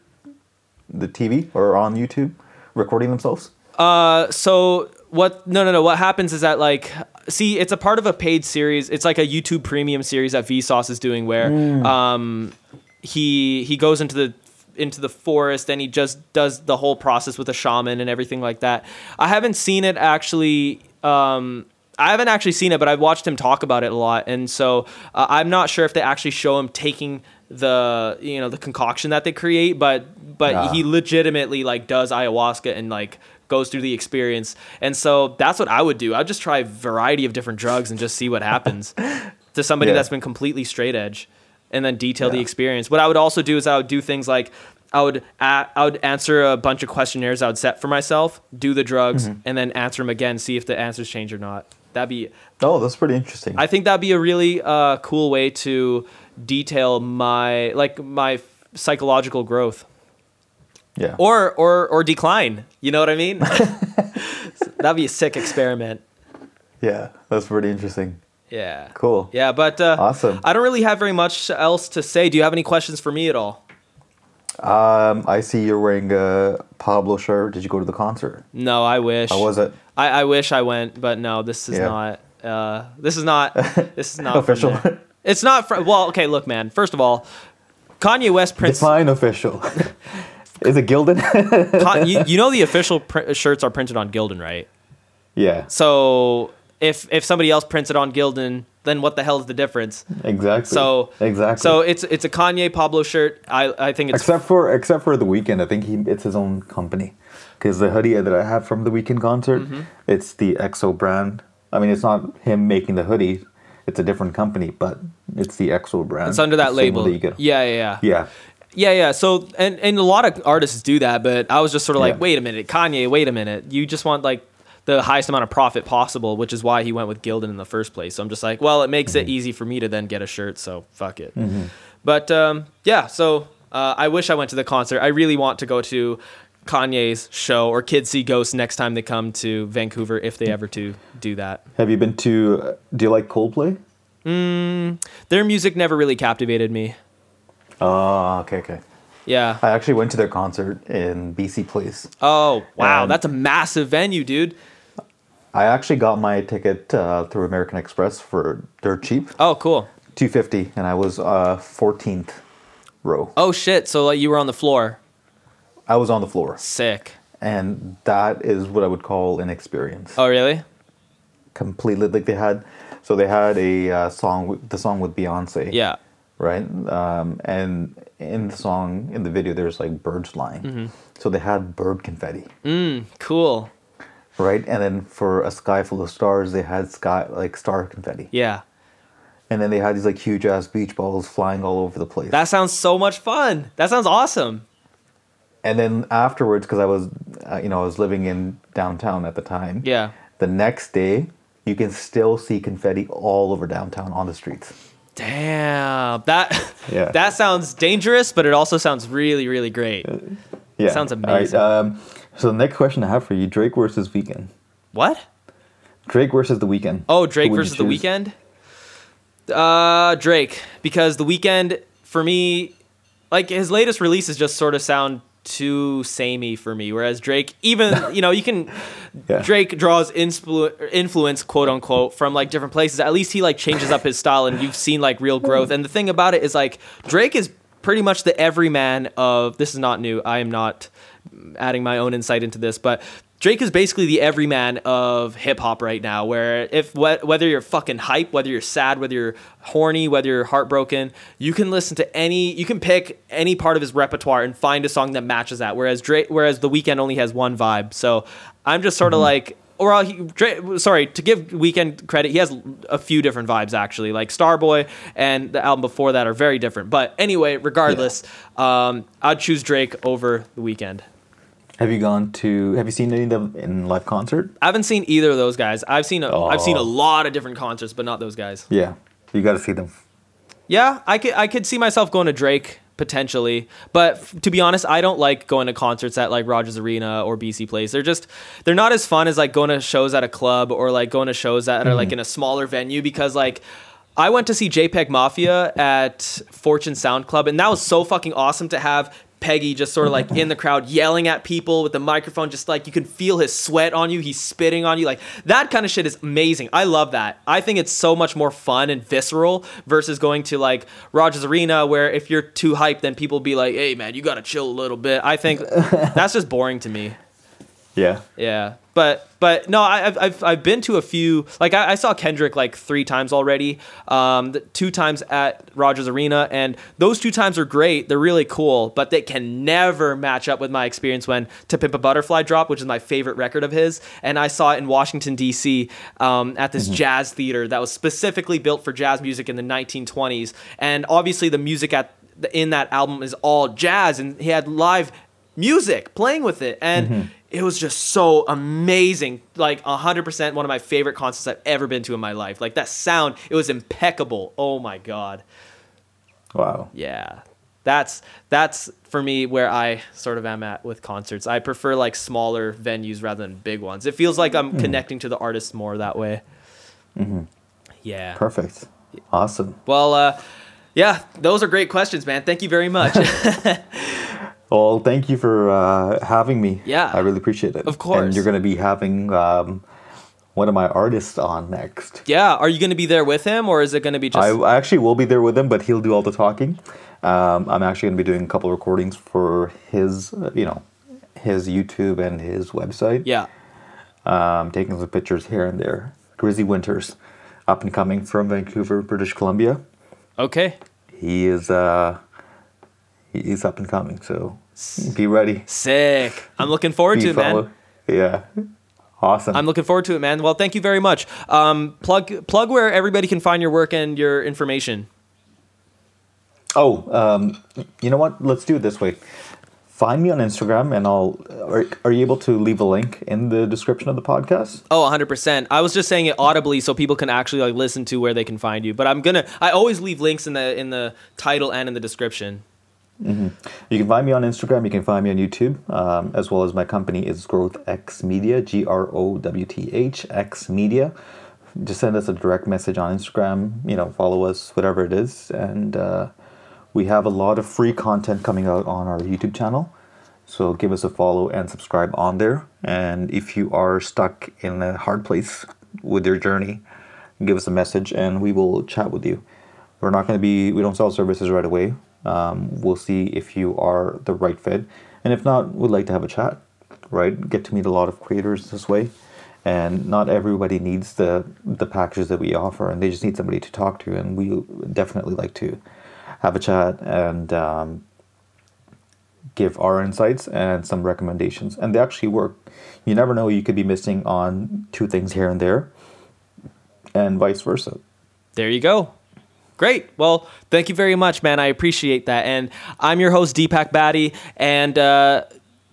the TV or on YouTube, recording themselves? Uh, so what? No, no, no. What happens is that like, see, it's a part of a paid series. It's like a YouTube Premium series that Vsauce is doing, where um, he he goes into the into the forest and he just does the whole process with a shaman and everything like that. I haven't seen it actually. Um, I haven't actually seen it, but I've watched him talk about it a lot, and so uh, I'm not sure if they actually show him taking the you know the concoction that they create, but but he legitimately like does ayahuasca and like goes through the experience, and so that's what I would do. I'd just try a variety of different drugs and just see what happens to somebody Yeah. that's been completely straight edge, and then detail the experience. What I would also do is I would do things like. I would a- I would answer a bunch of questionnaires I would set for myself, do the drugs, Mm-hmm. and then answer them again, see if the answers change or not. That'd be Oh, that's pretty interesting. I think that'd be a really uh, cool way to detail my like my psychological growth yeah. or or or decline. You know what I mean? that'd be a sick experiment. yeah, that's pretty interesting. Yeah. Cool. Yeah, but uh, Awesome. I don't really have very much else to say. Do you have any questions for me at all? Um, I see you're wearing a Pablo shirt. Did you go to the concert? No, I wish. How was it? I, I wish I went, but no, this is Yeah. not. Uh, this is not. This is not Official. It's not. Fr- well, okay. Look, man. First of all, Kanye West prints. Define official. Is it Gildan? Con- you, you know the official pr- shirts are printed on Gildan, right? yeah, So if if somebody else prints it on Gildan, then what the hell is the difference? exactly. So exactly. So it's it's a Kanye Pablo shirt. I I think it's except for except for the Weeknd, I think he it's his own company. Because the hoodie that I have from the Weeknd concert, Mm-hmm. it's the XO brand. I mean, it's not him making the hoodie; it's a different company, but it's the XO brand. it's under that one label. that you get. Yeah, yeah, yeah. Yeah. Yeah, yeah. So and and a lot of artists do that, but I was just sort of like, Yeah. wait a minute, Kanye, wait a minute. You just want like the highest amount of profit possible, which is why he went with Gildan in the first place. So I'm just like, well, it makes Mm-hmm. it easy for me to then get a shirt, so fuck it. But um, yeah, so uh, I wish I went to the concert. I really want to go to Kanye's show or Kids See Ghosts next time they come to Vancouver if they ever to do that. Have you been to? Do you like Coldplay? Their music never really captivated me. Oh, okay, okay. Yeah. I actually went to their concert in BC Place. Oh wow, that's a massive venue, dude. I actually got my ticket uh, through American Express for dirt cheap, Oh cool. two fifty, and I was uh, 14th row. Oh shit! So like you were on the floor. I was on the floor, Sick. and that is what I would call an experience. Oh really? Completely, like they had, so they had a uh, song, the song with Beyonce. Yeah. right? Um, and in the song, in the video, there's like birds flying. Mm-hmm. So they had bird confetti, Mm, cool. Right? And then for a sky full of stars, they had sky like star confetti. Yeah. And then they had these like huge ass beach balls flying all over the place. That sounds so much fun. That sounds awesome. and then afterwards, because I was, uh, you know, I was living in downtown at the time. Yeah. The next day, you can still see confetti all over downtown on the streets. Damn. That Yeah. that sounds dangerous, but it also sounds really, really great. Yeah, Sounds All right, amazing. um, so the next question I have for you: Drake versus Weeknd. What? Drake versus the Weeknd. Oh, Drake Who would you versus the Weeknd? Uh Drake. Because the Weeknd for me, like his latest releases just sort of sound too samey for me. Whereas Drake, even you know, you can Yeah. Drake draws influ- influence, quote unquote, from like different places. At least he like changes up his style, and you've seen like real growth. And the thing about it is like Drake is pretty much the everyman of. This is not new. I am not adding my own insight into this, but Drake is basically the everyman of hip hop right now. Where if wh- whether you're fucking hype, whether you're sad, whether you're horny, whether you're heartbroken, you can listen to any, you can pick any part of his repertoire and find a song that matches that. Whereas Drake, whereas The Weeknd only has one vibe. So I'm just sort of like. Or uh, he, Drake, sorry, to give Weeknd credit, he has a few different vibes actually. Like Starboy and the album before that are very different. But anyway, regardless, um, I'd choose Drake over The Weeknd. Have you gone to? Have you seen any of them in live concert? I haven't seen either of those guys. I've seen a, oh. I've seen a lot of different concerts, but not those guys. Yeah, you got to see them. Yeah, I could I could see myself going to Drake potentially, but f- to be honest, I don't like going to concerts at like Rogers Arena or BC Place. They're just they're not as fun as like going to shows at a club or like going to shows that are like mm-hmm. in a smaller venue because like. I went to see JPEG Mafia at Fortune Sound Club, and that was so fucking awesome to have Peggy just sort of like in the crowd yelling at people with the microphone, just like you can feel his sweat on you, he's spitting on you. Like that kind of shit is amazing. I love that. I think it's so much more fun and visceral versus going to like Rogers Arena, where if you're too hyped, then people be like, hey man, you gotta chill a little bit. I think that's just boring to me. Yeah. Yeah, but but no, I, I've I've I've been to a few. Like I, I saw Kendrick like three times already. Um, the, two times at Rogers Arena, and those two times are great. They're really cool, but they can never match up with my experience when To Pimp a Butterfly dropped, which is my favorite record of his. And I saw it in Washington D.C. Um, at this jazz theater that was specifically built for jazz music in the 1920s. And obviously, the music at in that album is all jazz, and he had live music playing with it and it was just so amazing. Like 100% one of my favorite concerts i've ever been to in my life. Like that sound it was impeccable. Oh my god. Wow. yeah. That's that's for me where i sort of am at with concerts. I prefer like smaller venues rather than big ones. It feels like i'm connecting to the artist more that way. Mm-hmm. yeah. Perfect. Awesome. well uh yeah those are great questions man. Thank you very much Well, thank you for uh, having me. Yeah. I really appreciate it. Of course. And you're going to be having um, one of my artists on next. yeah are you gonna be there with him or is it gonna be just I, actually will be there with him, but he'll do all the talking. Um, I'm actually going to be doing a couple of recordings for his, uh, you know, his YouTube and his website. yeah Um, taking some pictures here and there. Grizzy Winters, up and coming from Vancouver, British Columbia. okay He is uh, he's up and coming, so be ready. Sick. I'm looking forward to it, man. Yeah, awesome. I'm looking forward to it, man. Well, thank you very much. Um, plug plug where everybody can find your work and your information. Oh, um, you know what? Let's do it this way. Find me on Instagram, and I'll. Are, are you able to leave a link in the description of the podcast? Oh, 100%. I was just saying it audibly so people can actually like listen to where they can find you. But I'm going to I always leave links in the in the title and in the description. You can find me on Instagram. You can find me on YouTube, um, as well as my company is Growth X Media. G R O W T H X Media. Just send us a direct message on Instagram. You know, follow us, whatever it is, and uh, we have a lot of free content coming out on our YouTube channel. So give us a follow and subscribe on there. And if you are stuck in a hard place with your journey, give us a message and we will chat with you. We're not going to be, we don't sell services right away. Um, we'll see if you are the right fit. And if not, we'd like to have a chat, right? Get to meet a lot of creators this way. And not everybody needs the, the packages that we offer, and they just need somebody to talk to. And we definitely like to have a chat and um, give our insights and some recommendations. And they actually work. You never know, you could be missing on two things here and there, and vice versa. There you go. Great. Well, thank you very much, man. I appreciate that. And I'm your host, Deepak Batty, and uh,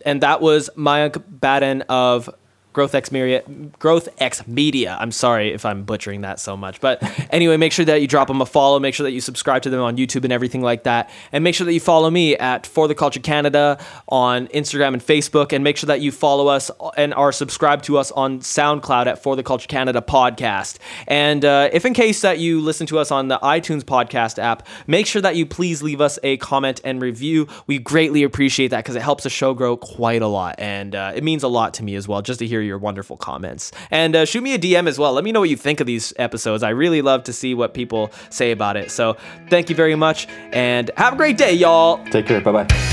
and that was Mayank Baden of Growth X Media. Growth X Media. I'm sorry if I'm butchering that so much, but anyway, make sure that you drop them a follow. Make sure that you subscribe to them on YouTube and everything like that, and make sure that you follow me at For the Culture Canada on Instagram and Facebook, and make sure that you follow us and are subscribed to us on SoundCloud at For the Culture Canada podcast. And uh, if in case that you listen to us on the iTunes podcast app, make sure that you please leave us a comment and review. We greatly appreciate that because it helps the show grow quite a lot, and uh, it means a lot to me as well just to hear your wonderful comments. And uh, shoot me a DM as well. Let me know what you think of these episodes. I really love to see what people say about it. So thank you very much, and have a great day, y'all. Take care. Bye bye.